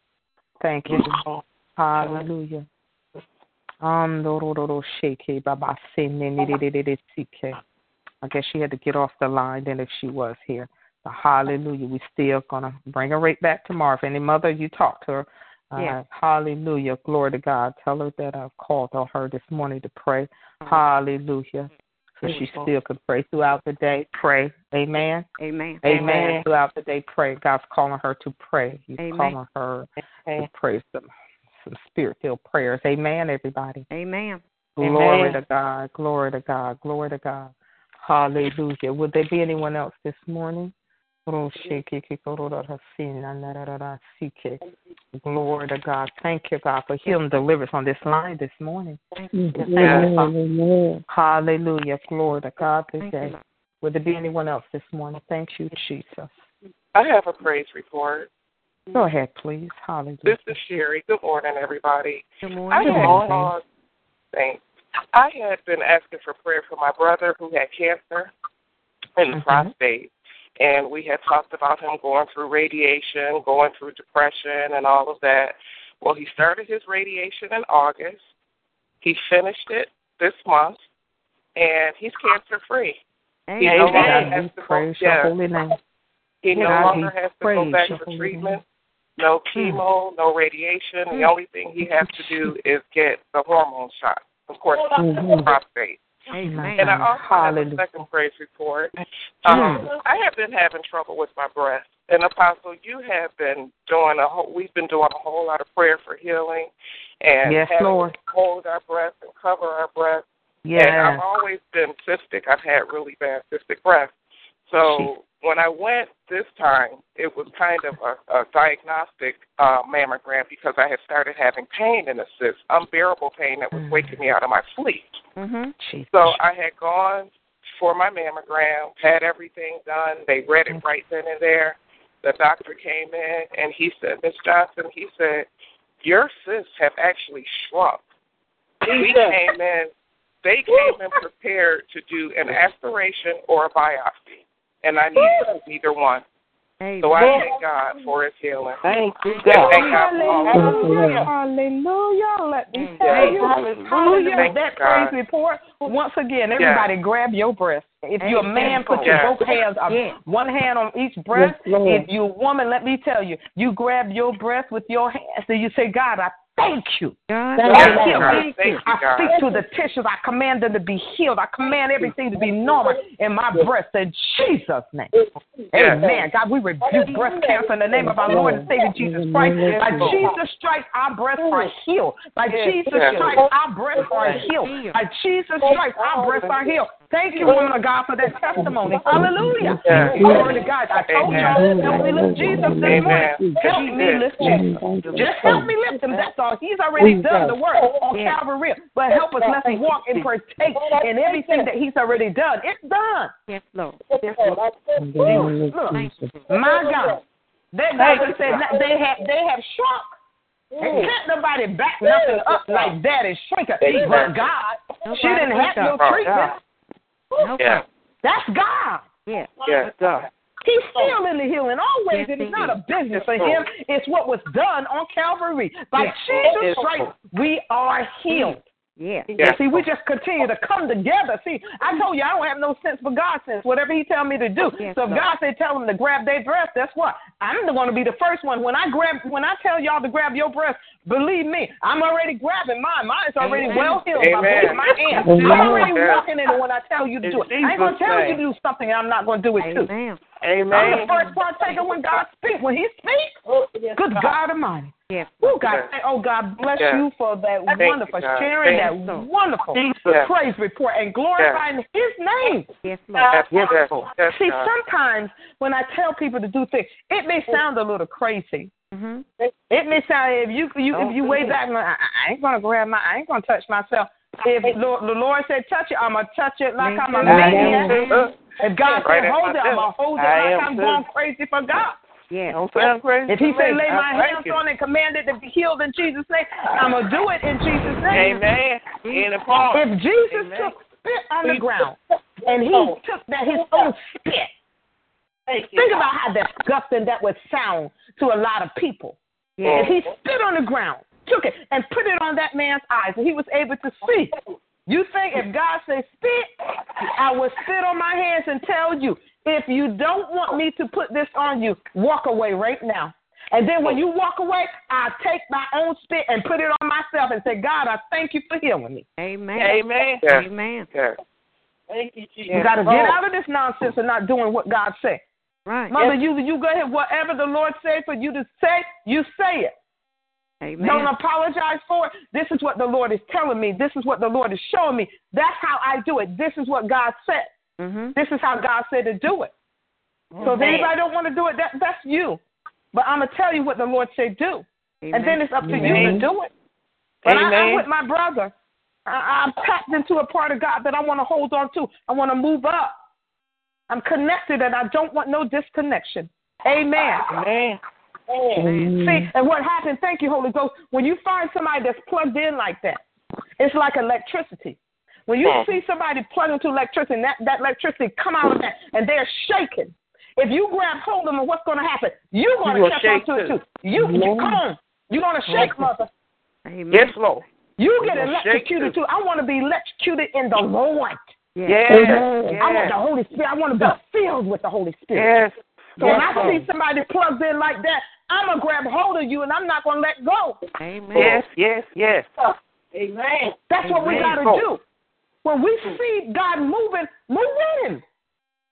Thank you. Hallelujah. Andororo shake baba sike. I guess she had to get off the line then if she was here. Hallelujah. We still gonna bring her right back tomorrow. If any mother you talk to her, uh, Yeah. hallelujah. Glory to God. Tell her that I've called on her this morning to pray. Hallelujah. So she still could pray throughout the day. Pray. Amen. Amen. Amen. Throughout the day, pray. God's calling her to pray. He's Amen. calling her to pray some some spirit filled prayers. Amen, everybody. Amen. Glory Amen. to God. Glory to God. Glory to God. Hallelujah. Would there be anyone else this morning? Glory to God. Thank you, God, for healing deliverance on this line this morning. Thank you, Father. Hallelujah. Glory to God today. Would there be anyone else this morning? Thank you, Jesus. I have a praise report. Go ahead, please. Hallelujah. This is Sherry. Good morning, everybody. Good I morning. had called, thanks. I had been asking for prayer for my brother who had cancer in the Mhm. prostate, and we had talked about him going through radiation, going through depression, and all of that. Well, he started his radiation in August. He finished it this month, and he's cancer free. He no longer has we to go. praise your holy name. He no longer has to go back your for holy treatment. Name. No chemo, no radiation. The only thing he has to do is get the hormone shot. Of course, Mhm. prostate. Amen. And I also have a Hallelujah. second praise report. Um, I have been having trouble with my breast. And Apostle, you have been doing a whole. We've been doing a whole lot of prayer for healing, and Yes, having Lord. to hold our breath and cover our breasts. And I've always been cystic. I've had really bad cystic breast. So when I went this time, it was kind of a, a diagnostic uh, mammogram because I had started having pain in the cyst, unbearable pain that was waking me out of my sleep. Mhm. So I had gone for my mammogram, had everything done. They read it right then and there. The doctor came in and he said, Miss Johnson, he said, your cysts have actually shrunk. We came in, they came in prepared to do an aspiration or a biopsy, and I need neither one. So I thank God for his healing. Thank you, God. thank God for all. Hallelujah. Hallelujah. Let me Mm, tell you. Hallelujah. Hallelujah. Thank That you, God. praise report. Once again, everybody grab your breast. If you're a man, put your Yes. both hands up. Yes. One hand on each breast. Yes, if you're a woman, let me tell you, you grab your breast with your hands and you say, God, I thank you. God, Thank I you, heal Thank you, I speak to the tissues. I command them to be healed. I command everything to be normal in my breast in Jesus' name. Amen. God, we rebuke breast cancer in the name of our Lord and Savior Jesus Christ. By Jesus' stripes, our breasts are healed. By Jesus' stripes, our breasts are healed. By Jesus' stripes, our breasts are healed. Thank you, woman of God, for that testimony. Hallelujah. Yes. Oh, glory to God. I told y'all, help me lift Jesus this morning. Amen. Help me lift Jesus. Just help me lift him. That's all. He's already done the work on Yeah. Calvary. But help us let us walk and partake in everything that he's already done. It's done. Yes, Lord. Look, my God. That doctor said they have they have shrunk. And can't nobody back nothing up like that and shrink it. But God, she didn't have no treatment. No Yeah. That's God. Yeah. Yes. God. He's still in the healing always, Yes, and it's not a business for him. It's what was done on Calvary. By Jesus' Christ, we are healed. Yeah. Yes. See, we just continue to come together. See, I told you I don't have no sense for God sense. Whatever He tell me to do. Yes, so if God say tell them to grab their breast, that's what I'm going to be the first one. When I grab, when I tell y'all to grab your breast, believe me, I'm already grabbing mine. Mine's already Amen. well healed by Amen. my hands. Amen. I'm already Yes. walking in it when I tell you to do it. I ain't going to tell you to do something and I'm not going to do it too. Amen. I'm Amen. the first partaker when God speaks. When He speaks, oh, good God Almighty. Yes. Oh God, Yes. oh God, bless Yes. you for that Thank wonderful God. sharing Thank that you. wonderful Yes. praise report and glorifying His name. Yes, Lord. Yes. Yes. Yes. See, God. sometimes when I tell people to do things, it may sound a little crazy. Mm-hmm. It may sound if you you if you way back, I, I ain't gonna grab my, I ain't gonna touch myself. If Lord, the Lord said touch it, I'm gonna touch it like I'm a I maniac. am. If God Right said hold it, I'm gonna hold it I like I'm too. going crazy for God. Yes. Don't sound crazy. If he said lay my hands you. on it, command it to be healed in Jesus' name, I'm going to do it in Jesus' name. Amen. In palm. If Jesus Amen. took spit on the ground and he took that his own spit, think about how disgusting that would sound to a lot of people. Yes. If he spit on the ground took it and put it on that man's eyes, and he was able to see. You think if God says spit, I will spit on my hands and tell you, if you don't want me to put this on you, walk away right now. And then when you walk away, I take my own spit and put it on myself and say, God, I thank you for healing me. Amen. Amen. Yes. Amen. Yes. Thank you, Jesus. You got to get oh. out of this nonsense and not doing what God said. Right. Mother, you you go ahead. Whatever the Lord said for you to say, you say it. Amen. Don't apologize for it. This is what the Lord is telling me. This is what the Lord is showing me. That's how I do it. This is what God said. Mm-hmm. This is how God said to do it. So if anybody don't want to do it, that that's you. But I'm gonna tell you what the Lord said do, and then it's up to you to do it. But I, I'm with my brother. I, I'm tapped into a part of God that I want to hold on to. I want to move up. I'm connected, and I don't want no disconnection. Amen. Amen. See, and what happened, thank you, Holy Ghost, when you find somebody that's plugged in like that, it's like electricity. When you see somebody plugged into electricity, and that, that electricity come out of that, and they're shaking. If you grab hold of them, what's going to happen? You're going to will catch on to it too. too. You, you come on. You're going to shake, mother. Amen. Yes, Lord. You You get electrocuted too. too. I want to be electrocuted in the Lord. Yes. Yes. I want the Holy Spirit. I want to be filled with the Holy Spirit. Yes. So when I Lord. see somebody plugged in like that, I'm gonna grab hold of you and I'm not gonna let go. Amen. Yes, yes, yes. Uh, Amen. That's what we gotta Lord. do. When we see God moving, move with Him.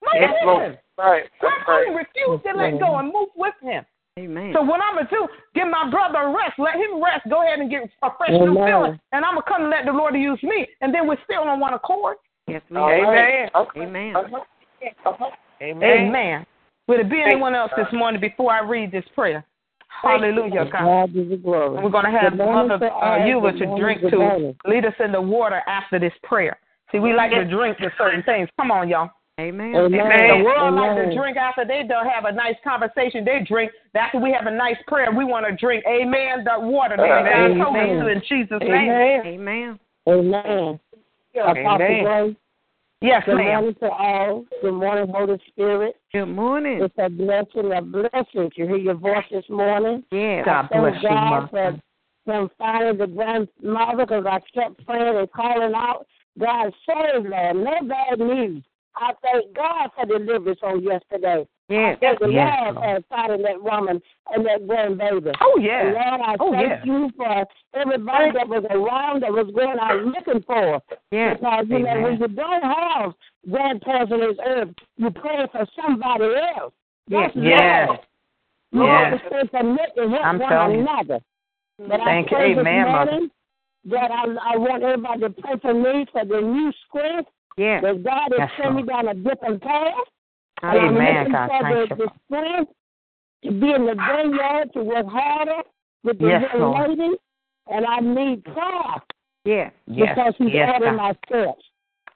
Move Yes, with Lord. Him. Right. Grab That's hold right. and refuse to let go and move with Him. Amen. So what I'm gonna do, give my brother a rest, let him rest, go ahead and get a fresh new feeling, and I'm gonna come and let the Lord use me, and then we're still on one accord. Yes, we All are. right. Uh-huh. Uh-huh. Amen. Amen. Amen. Will there be anyone else this morning before I read this prayer? Hallelujah, God. God give you glory. We're going to have Good morning Mother to uh, all. Eula to drink to lead us in the water after this prayer. See, we like to drink to certain things. Come on, y'all. Amen. Amen. The world like Amen. to drink after they don't have a nice conversation. They drink. After we have a nice prayer, we want to drink. Amen. The water that Amen. God told us to in Jesus' name. Amen. Amen. Apostle Amen. Grace, Yes, good ma'am. morning to all. Good morning, Holy Spirit. Good morning. It's a blessing, a blessing to hear your voice this morning. Yes. God Thank bless you, God Mother. for him finding the grandmother because I kept praying and calling out. God saved Lord. No bad news. I thank God for deliverance on yesterday. Yes. Thank the Yes, Lord Lord. for finding that woman and that grandbaby. Oh, And yeah. Lord, I Oh, thank yeah. you for everybody that was around that was going out looking for. Yes. Because you know when you don't have grandparents on this earth, you pray for somebody else. Yes. That's Yes. love. You Yes. have to and help I'm one telling you. another. But Thank I you. Amen, Mother. morning that I, I want everybody to pray for me for the new strength Yes. that God is sending me down a different path. And Amen, God. Thank the, you. the strength to be in the vineyard to work harder with the Yes, young Lord. lady. And I need prayer Yes. Yes. because He's Yes, God. my steps.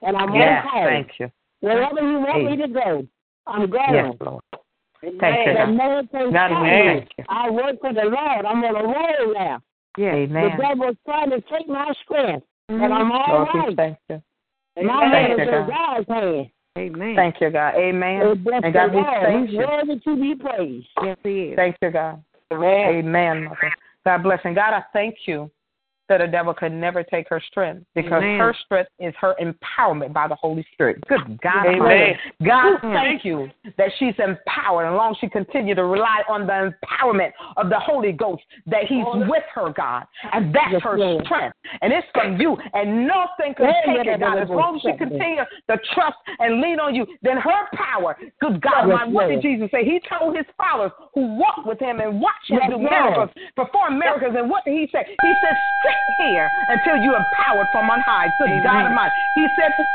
And I'm Yes. on call. Thank you. Wherever He wants me to go, I'm going. Yes, Lord. Thank you, God. man God, stop we me. thank you. I work for the Lord. I'm on a roll now. Yes. Amen. The devil's trying to take my strength, Mhm. but I'm all Lord, right. thank you. My Thank hand is in God's hand. Amen. Thank you, God. Amen. Oh, bless And God, we Lord. thank you. worthy to be praised. Yes, he is. Thank you, God. Amen. Amen, Mother. God bless. And God, I thank you that the devil could never take her strength because Amen. her strength is her empowerment by the Holy Spirit. Good God. Amen. God, thank you that she's empowered. And long as she continue to rely on the empowerment of the Holy Ghost, that He's with her, God. And that's her strength. And it's from you. And nothing can take it, God. As long as she yeah. continue to trust and lean on you, then her power, good God, my, what did Jesus say? He told his followers who walked with him and watched him do miracles, perform miracles. And what did he say? He said, here until you are empowered from on high. Good Amen. God Almighty. He said, sit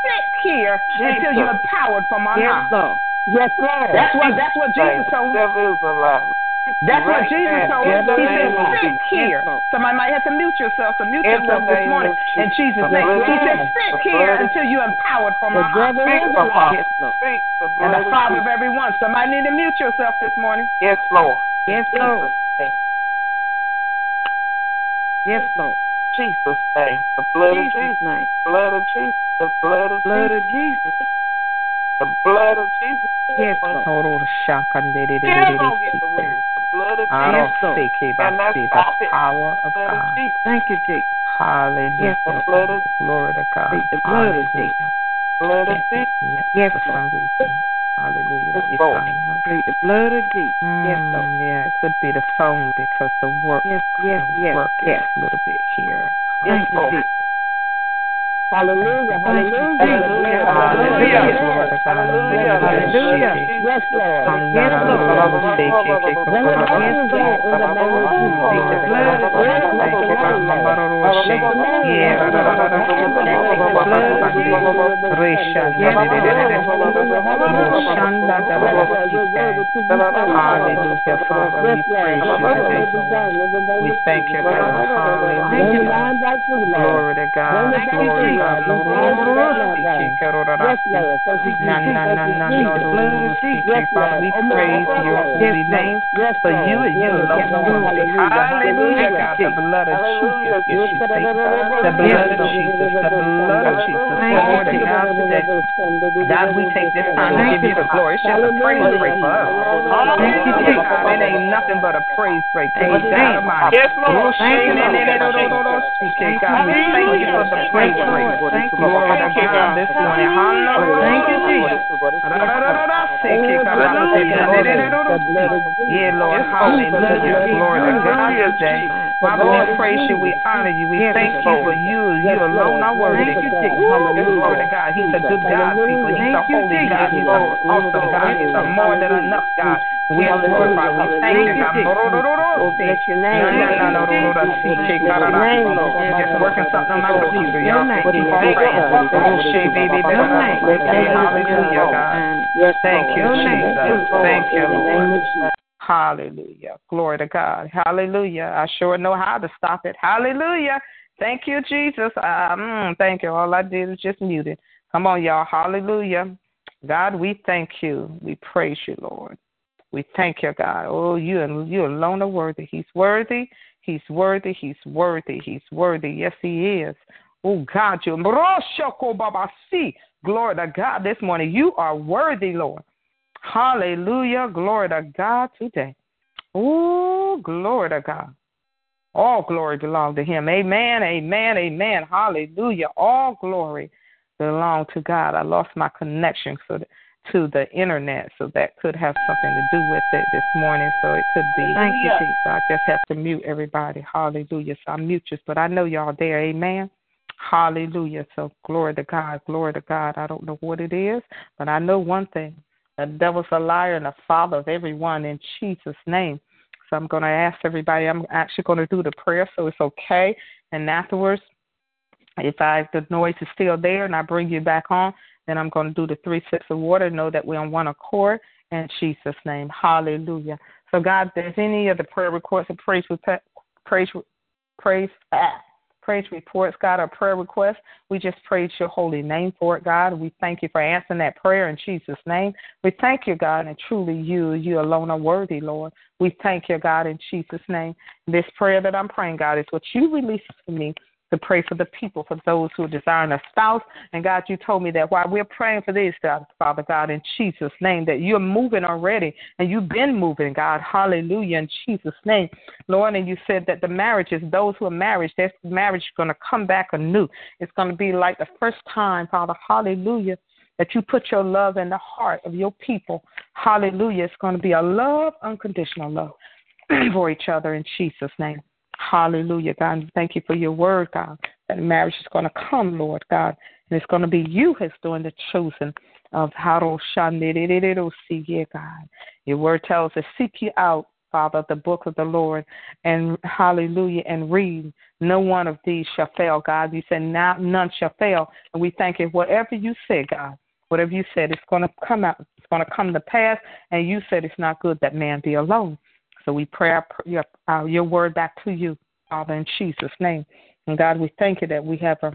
here until you're empowered from on Yes, high. Lord. Yes, Lord. That's what that's what Jesus told. Devil is alive. That's what Jesus now. told. In the He said, of sit here. Yes, Somebody might have to mute yourself. So mute In the yourself this name morning of in Jesus. Jesus' name. blood He said, sit The here until you're empowered from on high. Speak, is Apostle. Yes, Lord. And the of Father Jesus. of everyone. Somebody need to mute yourself this morning. Yes, Lord. Yes, Lord. Yes, Lord. Jesus' name. The blood of Jesus' Jesus. name. Blood of Jesus. The blood of Blood Jesus. of Jesus. The blood of Jesus. Yes, Lord. Still gonna get the word. blood of I don't Jesus. seek it, but And I see the stop it. power of Blood of God. Jesus. Thank you, Jesus. Hallelujah. Yes, The blood of Glory to God. Speak the blood of Hallelujah. Jesus. blood of Jesus. Yes, For some Lord. Hallelujah. Let me Lord. find out. Plead the blood of Jesus. Yes, Mm, Lord. yeah, it could be the phone because the work, Yes, yes, yes, work yes. is a little bit here. Thank you, Jesus. Hallelujah, hallelujah. Hallelujah. Hallelujah. Hallelujah. Glory to God. Hallelujah. Hallelujah. Yes, Lord. Yes, Lord. Yes, Lord. Hallelujah, Father. We praise you today, Lord. We thank you, God. Hallelujah. God. Thank you. Thank Yes, Father, we Lord. praise Yes, your Lord. holy name. For Lord. you and you Yes, alone Lord. Hallelujah. God. The blood of. Jesus. you. The blood of Jesus. The blood of Jesus. To God. God, we take this time to give you the glory. It's just a praise break for us. Hallelujah, God. It ain't nothing but a praise break. Good God Almighty. Yes, Lord. Thank you, God. We thank you for the praise break. Glory to God this morning. Hallelujah. Thank you, Jesus. Yeah, Lord, hallelujah. Glory to God. Father, we praise you, we honor you, we thank you for you. You alone are worthy. Thank you, Jesus. Glory to God. He's a good God, people. He's a holy God. He's an awesome God. He's a more than enough God. We are glorified. We thank you, God. Bless your name. Just working something praying. Hallelujah, God. Thank you, Jesus. Thank you, Lord. Hallelujah. Glory to God. Hallelujah. I sure know how to stop it. Hallelujah. Thank you, Jesus. Um, thank you. All I did was just mute it. Come on, y'all. Hallelujah. God, we thank you. We praise you, Lord. We thank you, God. Oh, you and you alone are worthy. He's worthy. He's worthy. He's worthy. He's worthy. Yes, he is. Oh God, you glory to God this morning. You are worthy, Lord. Hallelujah. Glory to God today. Oh, glory to God. All glory belongs to him. Amen. Amen. Amen. Hallelujah. All glory belong to God. I lost my connection so to the internet, so that could have something to do with it this morning. So it could be. Thank you, Jesus. So I just have to mute everybody. Hallelujah. So I mute you, but I know y'all there. Amen. Hallelujah. So glory to God. Glory to God. I don't know what it is, but I know one thing. The devil's a liar and the father of everyone in Jesus' name. So I'm going to ask everybody, I'm actually going to do the prayer so it's okay. And afterwards, if I if the noise is still there and I bring you back on, then I'm going to do the three sips of water. Know that we're on one accord in Jesus' name. Hallelujah. So God, if there's any of the prayer requests or praise praise praise ah, praise reports, God, or prayer requests, we just praise your holy name for it, God. We thank you for answering that prayer in Jesus' name. We thank you, God, and truly you, you alone are worthy, Lord. We thank you, God, in Jesus' name. This prayer that I'm praying, God, is what you released to me to pray for the people, for those who are desiring a spouse. And God, you told me that while we're praying for this, God, Father God, in Jesus' name, that you're moving already and you've been moving, God. Hallelujah, in Jesus' name. Lord, and you said that the marriages, those who are married, their marriage is going to come back anew. It's going to be like the first time, Father. Hallelujah that you put your love in the heart of your people. Hallelujah. It's going to be a love, unconditional love for each other in Jesus' name. Hallelujah, God. Thank you for your word, God. That marriage is going to come, Lord God. And it's going to be you who's doing the choosing of how oh, God. Your word tells us, seek you out, Father, the book of the Lord, and hallelujah, and read. No one of these shall fail, God. You said, now none shall fail. And we thank you, whatever you say, God, whatever you said, it's going to come out. It's going to come to pass. And you said it's not good that man be alone. So we pray our, your, our, your word back to you, Father, in Jesus' name. And God, we thank you that we have a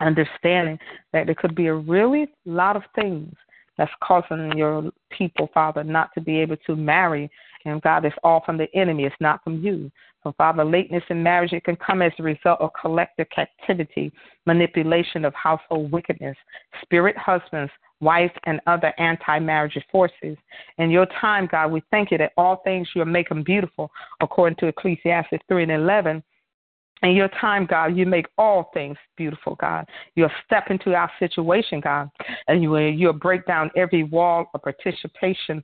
understanding that there could be a really lot of things that's causing your people, Father, not to be able to marry. And God, it's all from the enemy. It's not from you. So, Father, lateness in marriage, it can come as a result of collective captivity, manipulation of household wickedness, spirit husbands, wife, and other anti marriage forces. In your time, God, we thank you that all things you are making beautiful, according to Ecclesiastes 3 and 11. In your time, God, you make all things beautiful, God. You'll step into our situation, God, and you, you'll break down every wall of participation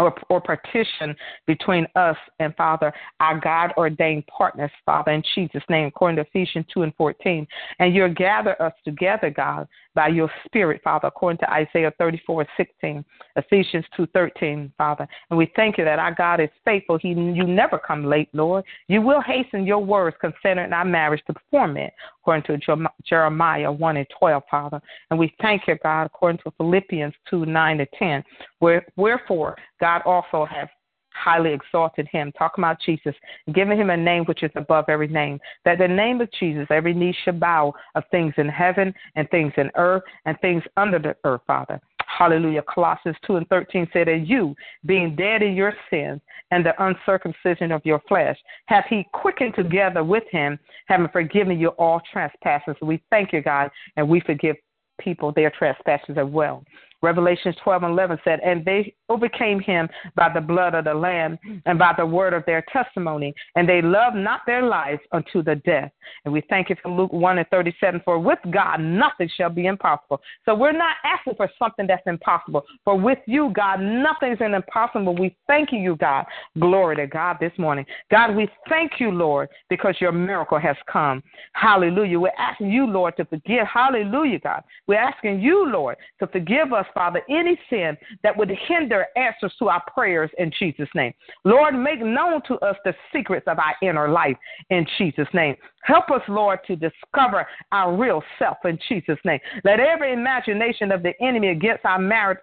or, or partition between us and Father, our God ordained partners, Father, in Jesus' name, according to Ephesians 2 and 14. And you'll gather us together, God, by your Spirit, Father, according to Isaiah 34 16, Ephesians 2 13, Father. And we thank you that our God is faithful. He, you never come late, Lord. You will hasten your words concerning our marriage to perform it, according to Jeremiah 1 and 12, Father. And we thank you, God, according to Philippians 2 9 to 10. Where, wherefore, God also has highly exalted him, talking about Jesus, giving him a name which is above every name, that the name of Jesus, every knee shall bow of things in heaven and things in earth and things under the earth, Father. Hallelujah. Colossians 2 and 13 said, And you, being dead in your sins and the uncircumcision of your flesh, hath he quickened together with him, having forgiven you all trespasses. We thank you, God, and we forgive people their trespasses as well. Revelations 12 and 11 said, And they overcame him by the blood of the Lamb and by the word of their testimony, and they loved not their lives unto the death. And we thank you for Luke 1 and 37, for with God nothing shall be impossible. So we're not asking for something that's impossible, for with you, God, nothing's impossible. We thank you, God. Glory to God this morning. God, we thank you, Lord, because your miracle has come. Hallelujah. We're asking you, Lord, to forgive. Hallelujah, God. We're asking you, Lord, to forgive us Father, any sin that would hinder answers to our prayers in Jesus' name. Lord, make known to us the secrets of our inner life in Jesus' name. Help us, Lord, to discover our real self in Jesus' name. Let every imagination of the enemy against our marriage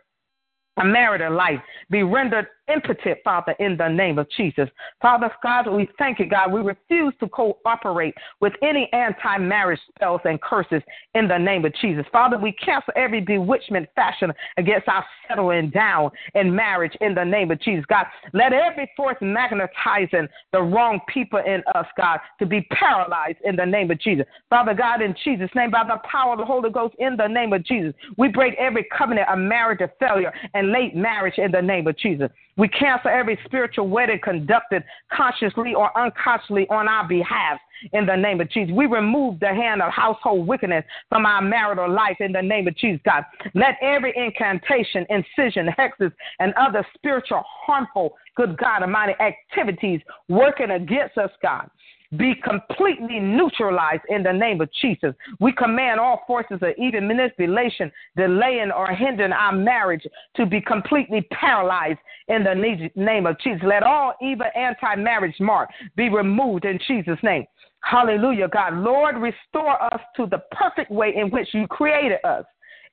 a marital life be rendered impotent, Father, in the name of Jesus. Father God, we thank you, God. We refuse to cooperate with any anti marriage spells and curses in the name of Jesus. Father, we cancel every bewitchment fashion against our settling down in marriage in the name of Jesus. God, let every force magnetizing the wrong people in us, God, to be paralyzed in the name of Jesus. Father God, in Jesus' name, by the power of the Holy Ghost, in the name of Jesus, we break every covenant of marriage of failure late marriage in the name of Jesus. We cancel every spiritual wedding conducted consciously or unconsciously on our behalf in the name of Jesus. We remove the hand of household wickedness from our marital life in the name of Jesus, God. Let every incantation, incision, hexes, and other spiritual harmful, good God Almighty, activities working against us, God be completely neutralized in the name of Jesus. We command all forces of evil manipulation, delaying or hindering our marriage to be completely paralyzed in the name of Jesus. Let all evil anti marriage mark be removed in Jesus' name. Hallelujah, God. Lord, restore us to the perfect way in which you created us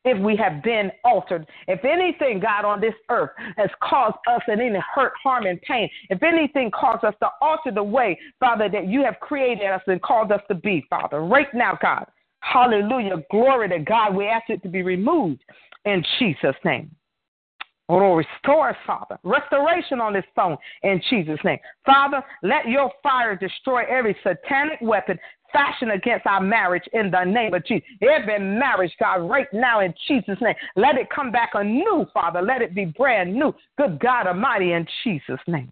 if we have been altered. If anything, God, on this earth has caused us any hurt, harm, and pain, if anything caused us to alter the way, Father, that you have created us and called us to be, Father, right now, God. Hallelujah. Glory to God. We ask it to be removed in Jesus' name. Oh, restore us, Father. Restoration on this phone in Jesus' name. Father, let your fire destroy every satanic weapon fashioned against our marriage in the name of Jesus. Every marriage, God, right now in Jesus' name, let it come back anew, Father. Let it be brand new. Good God Almighty, in Jesus' name.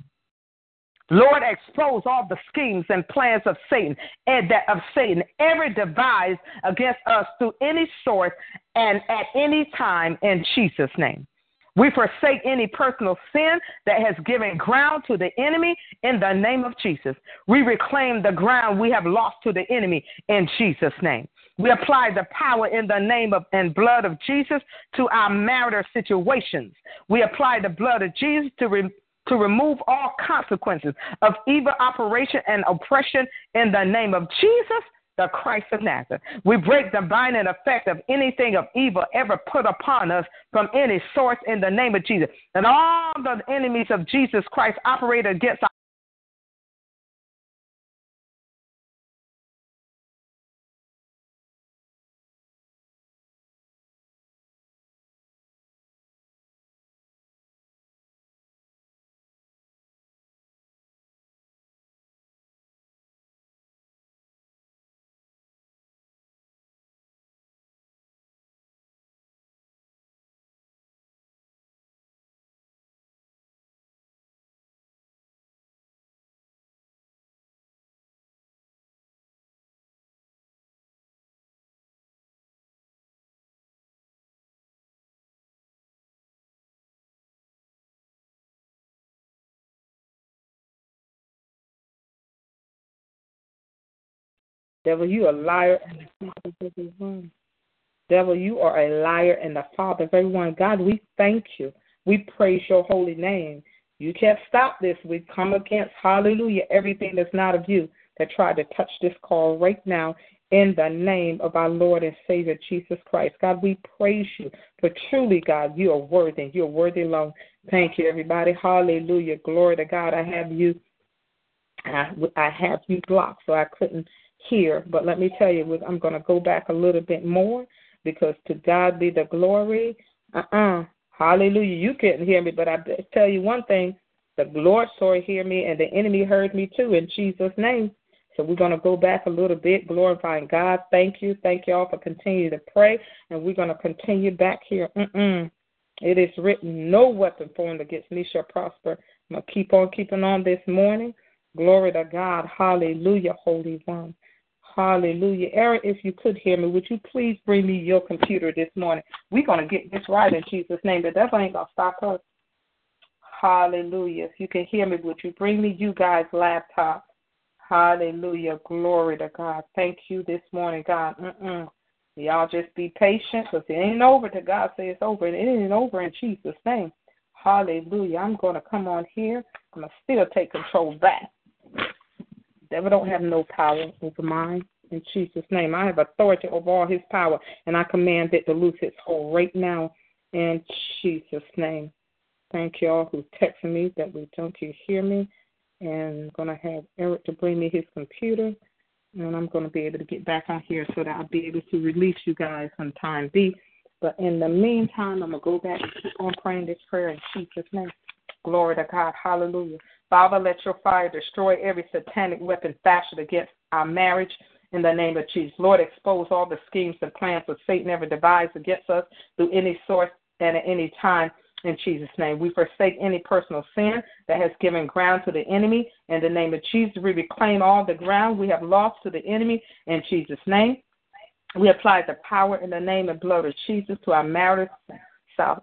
Lord, expose all the schemes and plans of Satan and that of Satan, every device against us through any source and at any time in Jesus' name. We forsake any personal sin that has given ground to the enemy in the name of Jesus. We reclaim the ground we have lost to the enemy in Jesus' name. We apply the power in the name of and blood of Jesus to our marital situations. We apply the blood of Jesus to re, to remove all consequences of evil operation and oppression in the name of Jesus the Christ of Nazareth. We break the binding effect of anything of evil ever put upon us from any source in the name of Jesus. And all the enemies of Jesus Christ operate against Devil, you a liar and the father of everyone. Devil, you are a liar and the father of everyone. God, we thank you. We praise your holy name. You can't stop this. We come against, hallelujah, everything that's not of you that tried to touch this call right now in the name of our Lord and Savior Jesus Christ. God, we praise you. For truly, God, you are worthy. You're worthy alone. Thank you, everybody. Hallelujah. Glory to God. I have you. I, I have you blocked, so I couldn't hear. But let me tell you, I'm going to go back a little bit more because to God be the glory. Uh-uh. Hallelujah. You couldn't hear me, but I tell you one thing. The Lord saw hear me, and the enemy heard me too in Jesus' name. So we're going to go back a little bit, glorifying God. Thank you. Thank you all for continuing to pray. And we're going to continue back here. Mm-mm. It is written, no weapon formed against me shall prosper. I'm going to keep on keeping on this morning. Glory to God. Hallelujah, Holy One. Hallelujah. Eric, if you could hear me, would you please bring me your computer this morning? We're going to get this right in Jesus' name. The devil ain't going to stop us. Hallelujah. If you can hear me, would you bring me you guys' laptop? Hallelujah. Glory to God. Thank you this morning, God. Mm-mm. Y'all just be patient because it ain't over till God says it's over. And It ain't over in Jesus' name. Hallelujah. I'm going to come on here. I'm going to still take control back. Devil don't have no power over mine. In Jesus' name, I have authority over all his power, and I command it to loose its hold right now in Jesus' name. Thank you all who texted me that we don't you hear me and I'm to have Eric to bring me his computer, and I'm to be able to get back on here so that I'll be able to release you guys on time B. But in the meantime, I'm to go back and keep on praying this prayer in Jesus' name. Glory to God. Hallelujah. Father, let your fire destroy every satanic weapon fashioned against our marriage in the name of Jesus. Lord, expose all the schemes and plans of Satan ever devised against us through any source and at any time in Jesus' name. We forsake any personal sin that has given ground to the enemy. In the name of Jesus, we reclaim all the ground we have lost to the enemy in Jesus' name. We apply the power in the name and blood of Jesus to our marriage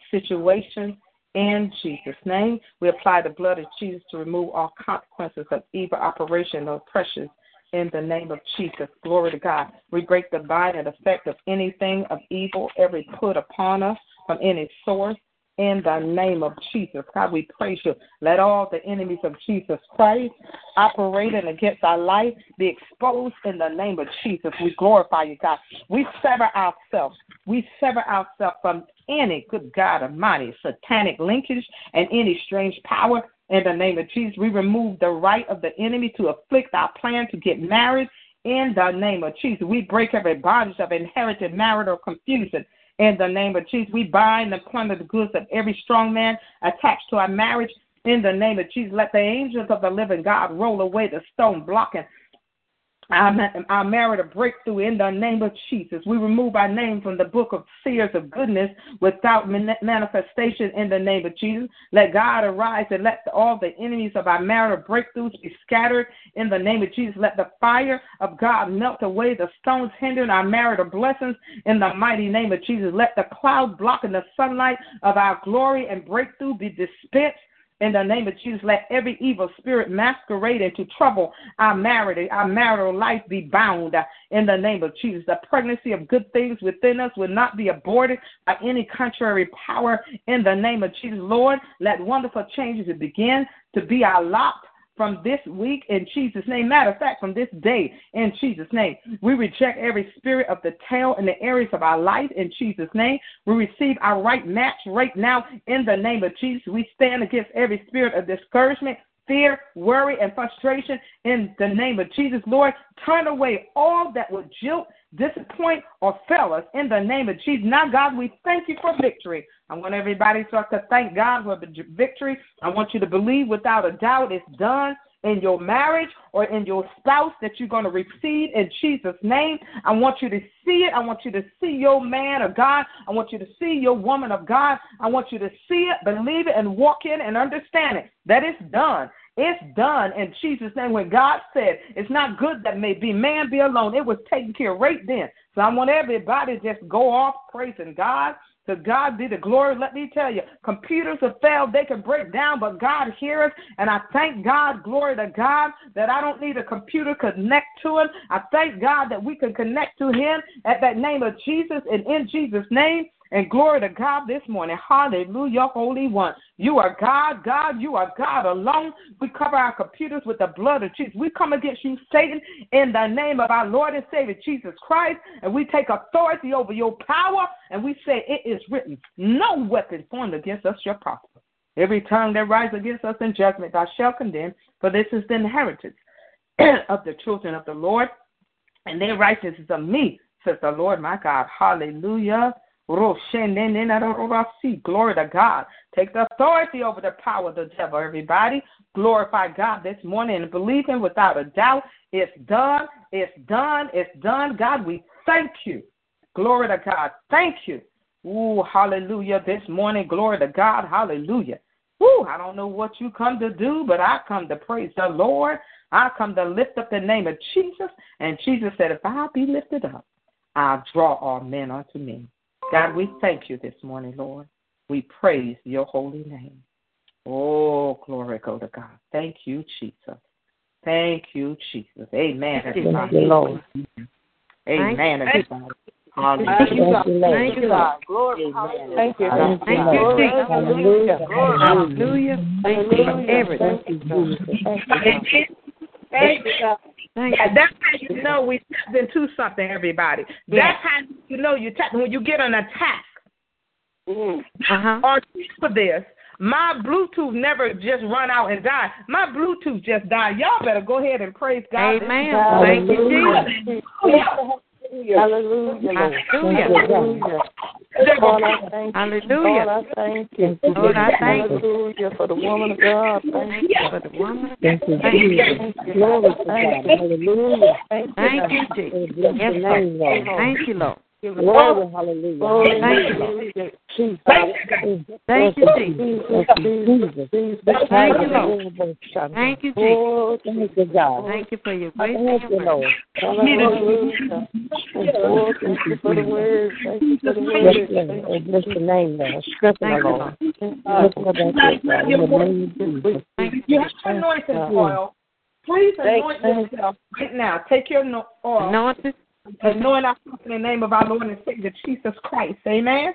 situation in Jesus' name. We apply the blood of Jesus to remove all consequences of evil operation or oppression in the name of Jesus. Glory to God. We break the bind and effect of anything of evil ever put upon us from any source in the name of Jesus. God, we praise you. Let all the enemies of Jesus Christ operating against our life be exposed in the name of Jesus. We glorify you, God. We sever ourselves. We sever ourselves from any, good God Almighty, satanic linkage and any strange power in the name of Jesus. We remove the right of the enemy to afflict our plan to get married in the name of Jesus. We break every bondage of inherited marital confusion in the name of Jesus. We bind and plunder the goods of every strong man attached to our marriage. In the name of Jesus, let the angels of the living God roll away the stone blocking our, our marital breakthrough in the name of Jesus. We remove our name from the book of seers of goodness without manifestation in the name of Jesus. Let God arise and let all the enemies of our marital breakthroughs be scattered in the name of Jesus. Let the fire of God melt away the stones hindering our marital blessings in the mighty name of Jesus. Let the cloud blocking the sunlight of our glory and breakthrough be dispensed in the name of Jesus, let every evil spirit masquerade into trouble our marriage, our marital life be bound in the name of Jesus. The pregnancy of good things within us will not be aborted by any contrary power in the name of Jesus. Lord, let wonderful changes begin to be our lot from this week in Jesus' name. Matter of fact, from this day in Jesus' name. We reject every spirit of the tail in the areas of our life in Jesus' name. We receive our right match right now in the name of Jesus. We stand against every spirit of discouragement, fear, worry, and frustration in the name of Jesus. Lord, turn away all that would jilt, disappoint, or fail us in the name of Jesus. Now, God, we thank you for victory. I want everybody to start to thank God for the victory. I want you to believe without a doubt it's done in your marriage or in your spouse that you're going to receive in Jesus' name. I want you to see it. I want you to see your man of God. I want you to see your woman of God. I want you to see it, believe it, and walk in and understand it. That it's done. It's done in Jesus' name. When God said it's not good that may be man be alone, it was taken care of right then. So I want everybody to just go off praising God To God be the glory. Let me tell you, computers have failed. They can break down, but God hears. And I thank God, glory to God, that I don't need a computer connect to Him. I thank God that we can connect to Him at that name of Jesus and in Jesus' name. And glory to God this morning. Hallelujah, Holy One. You are God, God, you are God alone. We cover our computers with the blood of Jesus. We come against you, Satan, in the name of our Lord and Savior Jesus Christ, and we take authority over your power, and we say, It is written, no weapon formed against us shall prosper. Every tongue that rises against us in judgment, thou shalt condemn, for this is the inheritance of the children of the Lord, and their righteousness is of me, says the Lord my God. Hallelujah. Glory to God. Take the authority over the power of the devil, everybody. Glorify God this morning and believe Him without a doubt. It's done. It's done. It's done. God, we thank you. Glory to God. Thank you. Ooh, hallelujah. This morning, glory to God. Hallelujah. Ooh, I don't know what you come to do, but I come to praise the Lord. I come to lift up the name of Jesus. And Jesus said, If I be lifted up, I'll draw all men unto me. God, we thank you this morning, Lord. We praise your holy name. Oh, glory go to God. Thank you, Jesus. Thank you, Jesus. Amen. Thank you, Lord. Amen. Everybody. Thank you, God. Thank you, God. Glory. Thank you, Hallelujah. Thank you, Jesus. Hallelujah. Hallelujah. Thank you for everything. Thank you, God. That's how you know we stepped into something, everybody. That's how you know you tapped when you get an attack. Uh-huh. Or for this, my Bluetooth never just run out and die. My Bluetooth just died. Y'all better go ahead and praise God. Amen. Thank you, Jesus. Hallelujah. Hallelujah. Lord, I thank you. Hallelujah. Lord, I thank you. Lord, I thank you. Hallelujah for the woman of God. Thank you for the woman. Thank you, Thank you. Jesus. Glory to God. Hallelujah. Thank you. Thank you, God. Jesus. Bless Yes, your name, Lord. Lord. Thank you, Lord. Glory, hallelujah. Glory. Thank you, Hallelujah. Jesus. Thank you, Jesus. Thank you, Lord. Thank you, Jesus. Oh, thank you, God. Thank you for your grace and Thank your you, mercy. Lord. Hallelujah. Oh, thank you for the word. Thank you for the word. Yes, Lord. Oh, bless your name, Lord. Strengthen Thank the you, Lord. Lord. Bless my back, God. In the name of Jesus. You have anointing oil. Please Thank anoint yourself right now. Take your no- oil. Anointed. Anoint ourselves in the name of our Lord and Savior Jesus Christ. Amen.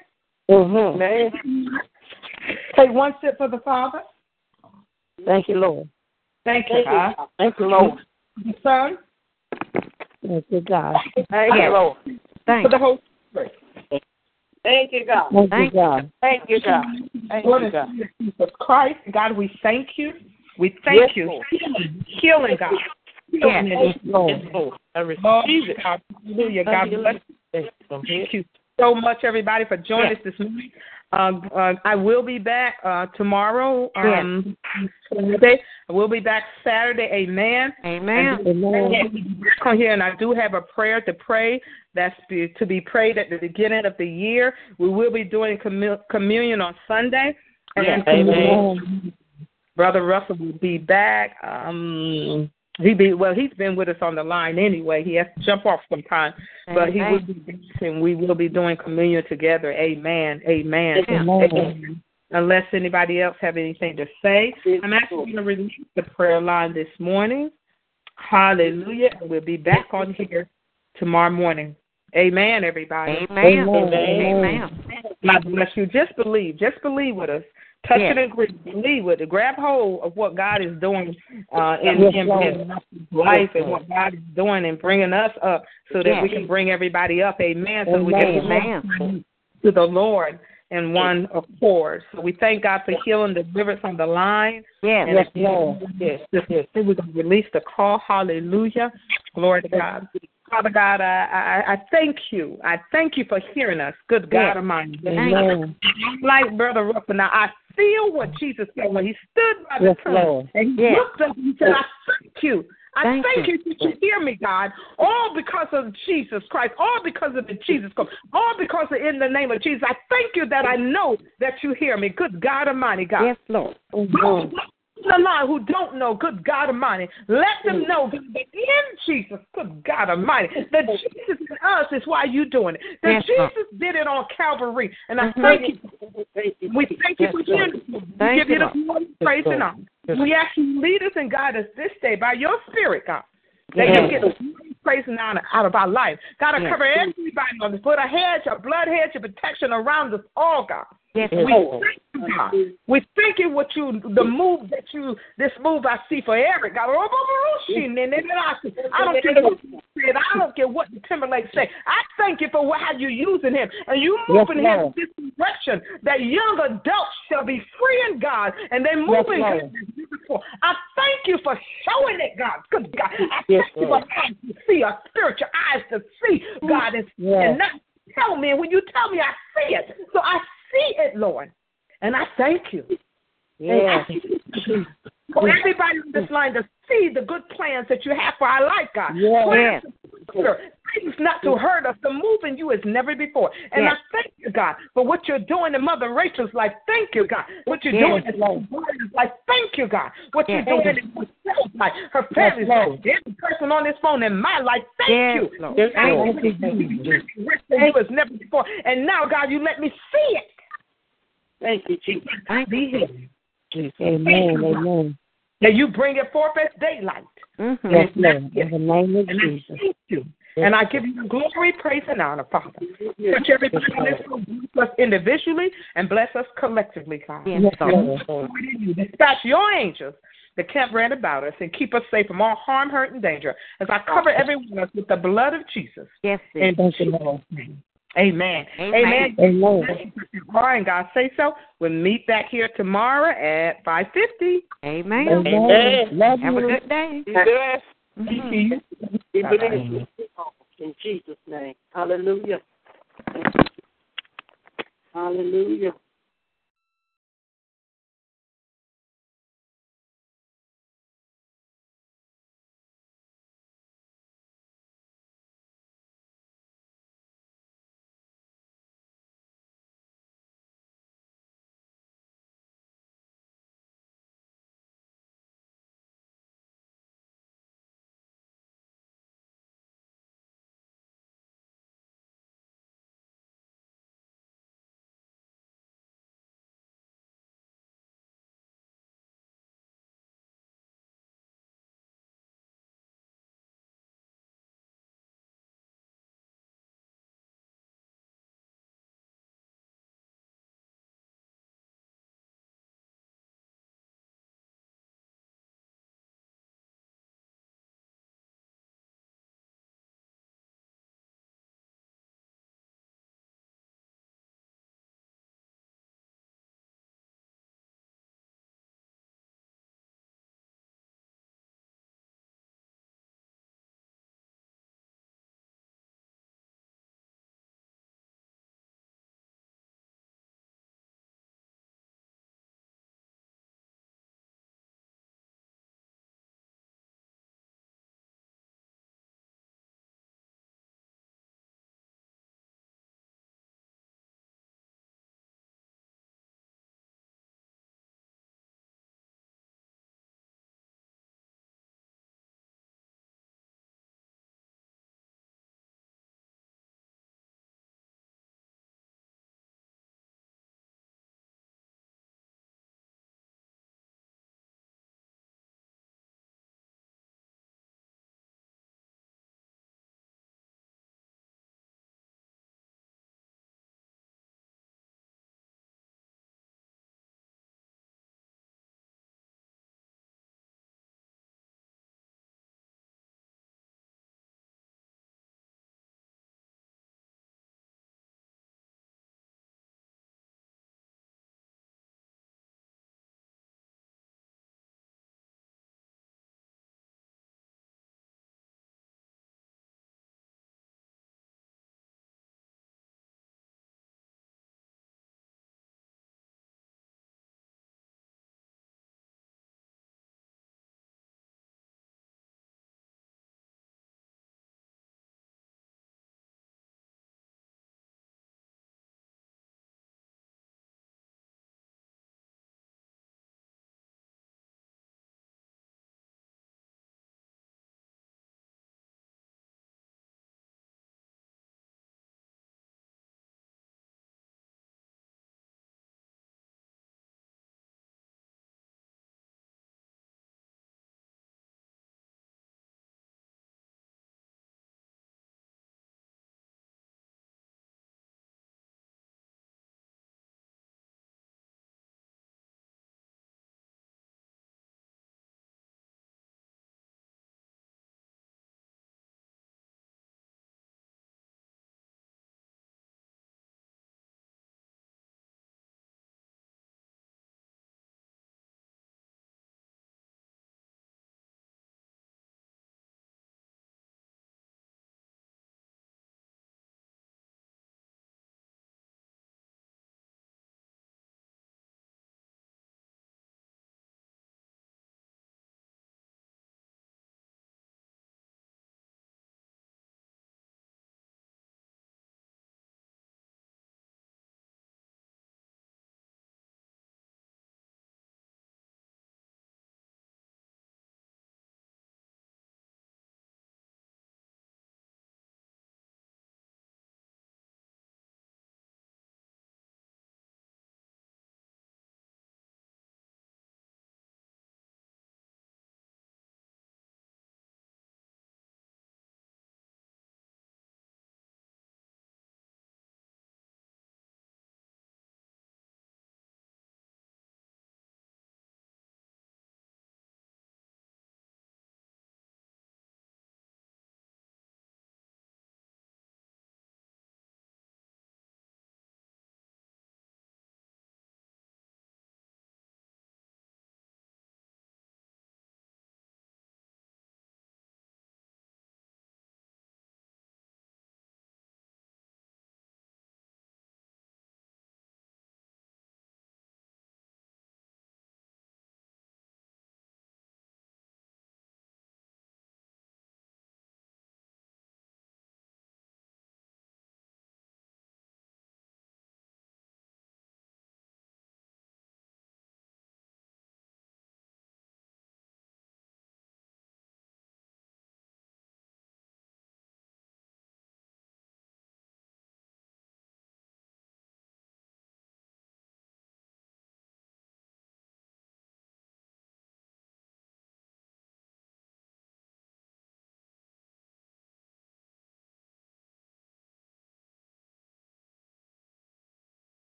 Mm-hmm. Take one sip for the Father. Thank you, Lord. Thank you, God. Thank you, Lord. The Son. Thank you, God. Thank you, Lord. Thank For the Holy Spirit. Thank you, God. Thank you, God. Thank you, God. Thank Lord you, God. Jesus Christ. God, we thank you. We thank Yes, you. Lord. Healing, God. Healing. Yes, Lord. Yes, Lord. I receive it. Hallelujah. God bless you. Thank you so much, everybody, for joining us this morning. Um, uh, I will be back uh, tomorrow, um, Thursday. I will be back Saturday. Amen. Amen. And come here, and I do have a prayer to pray. That's be, to be prayed at the beginning of the year. We will be doing commu- communion on Sunday. And Yes. communion- Brother Russell will be back. Um, he be well. He's been with us on the line anyway. He has to jump off sometime, but he will be back, and we will be doing communion together. Amen. Amen. Amen. Amen. Unless anybody else have anything to say, I'm actually going to release the prayer line this morning. Hallelujah. And we'll be back on here tomorrow morning. Amen, everybody. Amen. Amen. Amen. God bless you. Just believe. Just believe with us. Touch Yes. it and agree. Believe with it. Grab hold of what God is doing uh, in, Yes, in, in life and what God is doing and bringing us up so that we can bring everybody up. Amen. So we can Amen. to the Lord in one accord. So we thank God for healing, deliverance on the line. Yes. And Yes, Lord. Yes, yes, yes. We're going to release the call. Hallelujah. Glory to God. Father God, I, I, I thank you. I thank you for hearing us. Good God Yes. Almighty. Amen. Like Brother Ruffin, now I feel what Jesus said when he stood by the Yes, Lord. and he Yes. looked up and said, I thank you. I Thank thank, you. that you hear me, God. All because of Jesus Christ. All because of the Jesus Christ. All because of in the name of Jesus. I thank you that I know that you hear me. Good God Almighty, God. Yes, Lord. Mhm. The line who don't know, good God Almighty, let them know that in Jesus, good God Almighty, that Jesus in us is why you're doing it. That Yes. Jesus did it on Calvary. And I thank you. We thank you Yes, for doing. We give you you, the glory, praise, and honor. Yes, We ask you lead us and guide us this day by your spirit, God. That Yes. you get the praise, and honor out of our life. God, to Yes. cover everybody on this. Put a hedge, a blood hedge of protection around us all, God. Yes, we Lord. thank you, God. We thank you what you the move that you this move I see for Eric. Oh, oh, oh, I don't care what you said. I don't care what the Timberlake say. I thank you for what, how you're using him and you Yes, moving him in this direction that young adults shall be free in God and they're moving Lord. him as never before. I thank you for showing it, God. Good God. I Yes, thank you for Lord. eyes to see, a spiritual eyes to see, God, and, Yes. and not tell me. And when you tell me, I see it. So I see it, Lord. And I thank you. Yes. For everybody on this line to see the good plans that you have for our life, God. Yes. Plans Things not to hurt us, to move in you as never before. And Yes. I thank you, God, for what you're doing in Mother Rachel's life. Thank you, God. What you're Yes, doing in Lord. Brian's life. Thank you, God. What Yes. you're doing in Michelle's life, her family's Yes, life, every person on this phone in my life. Thank Yes, you. Lord. Yes, Thank Lord. you. Rich than you never before. And now, God, you let me see it. Thank you, Jesus. I be here. Amen. Amen. That you bring it forth as daylight. Mhm. Yes, Lord. In the name of And I Jesus. thank you. And I give you the glory, praise, and honor, Father. Touch everybody in this room. Bless us individually and bless us collectively, God. Yes, Yes, Lord. Lord. You. Dispatch your angels to camp round about us and keep us safe from all harm, hurt, and danger. As I cover everyone else with the blood of Jesus. Yes, sis. In Thank you, Jesus' Lord. name. Amen. Amen. Amen. Amen. All right, and God say so. We'll meet back here tomorrow at 5.50. Amen. Amen. Love Have a good day. Be blessed. Mm-hmm. Be Bye-bye. blessed. In Jesus' name. Hallelujah. Hallelujah.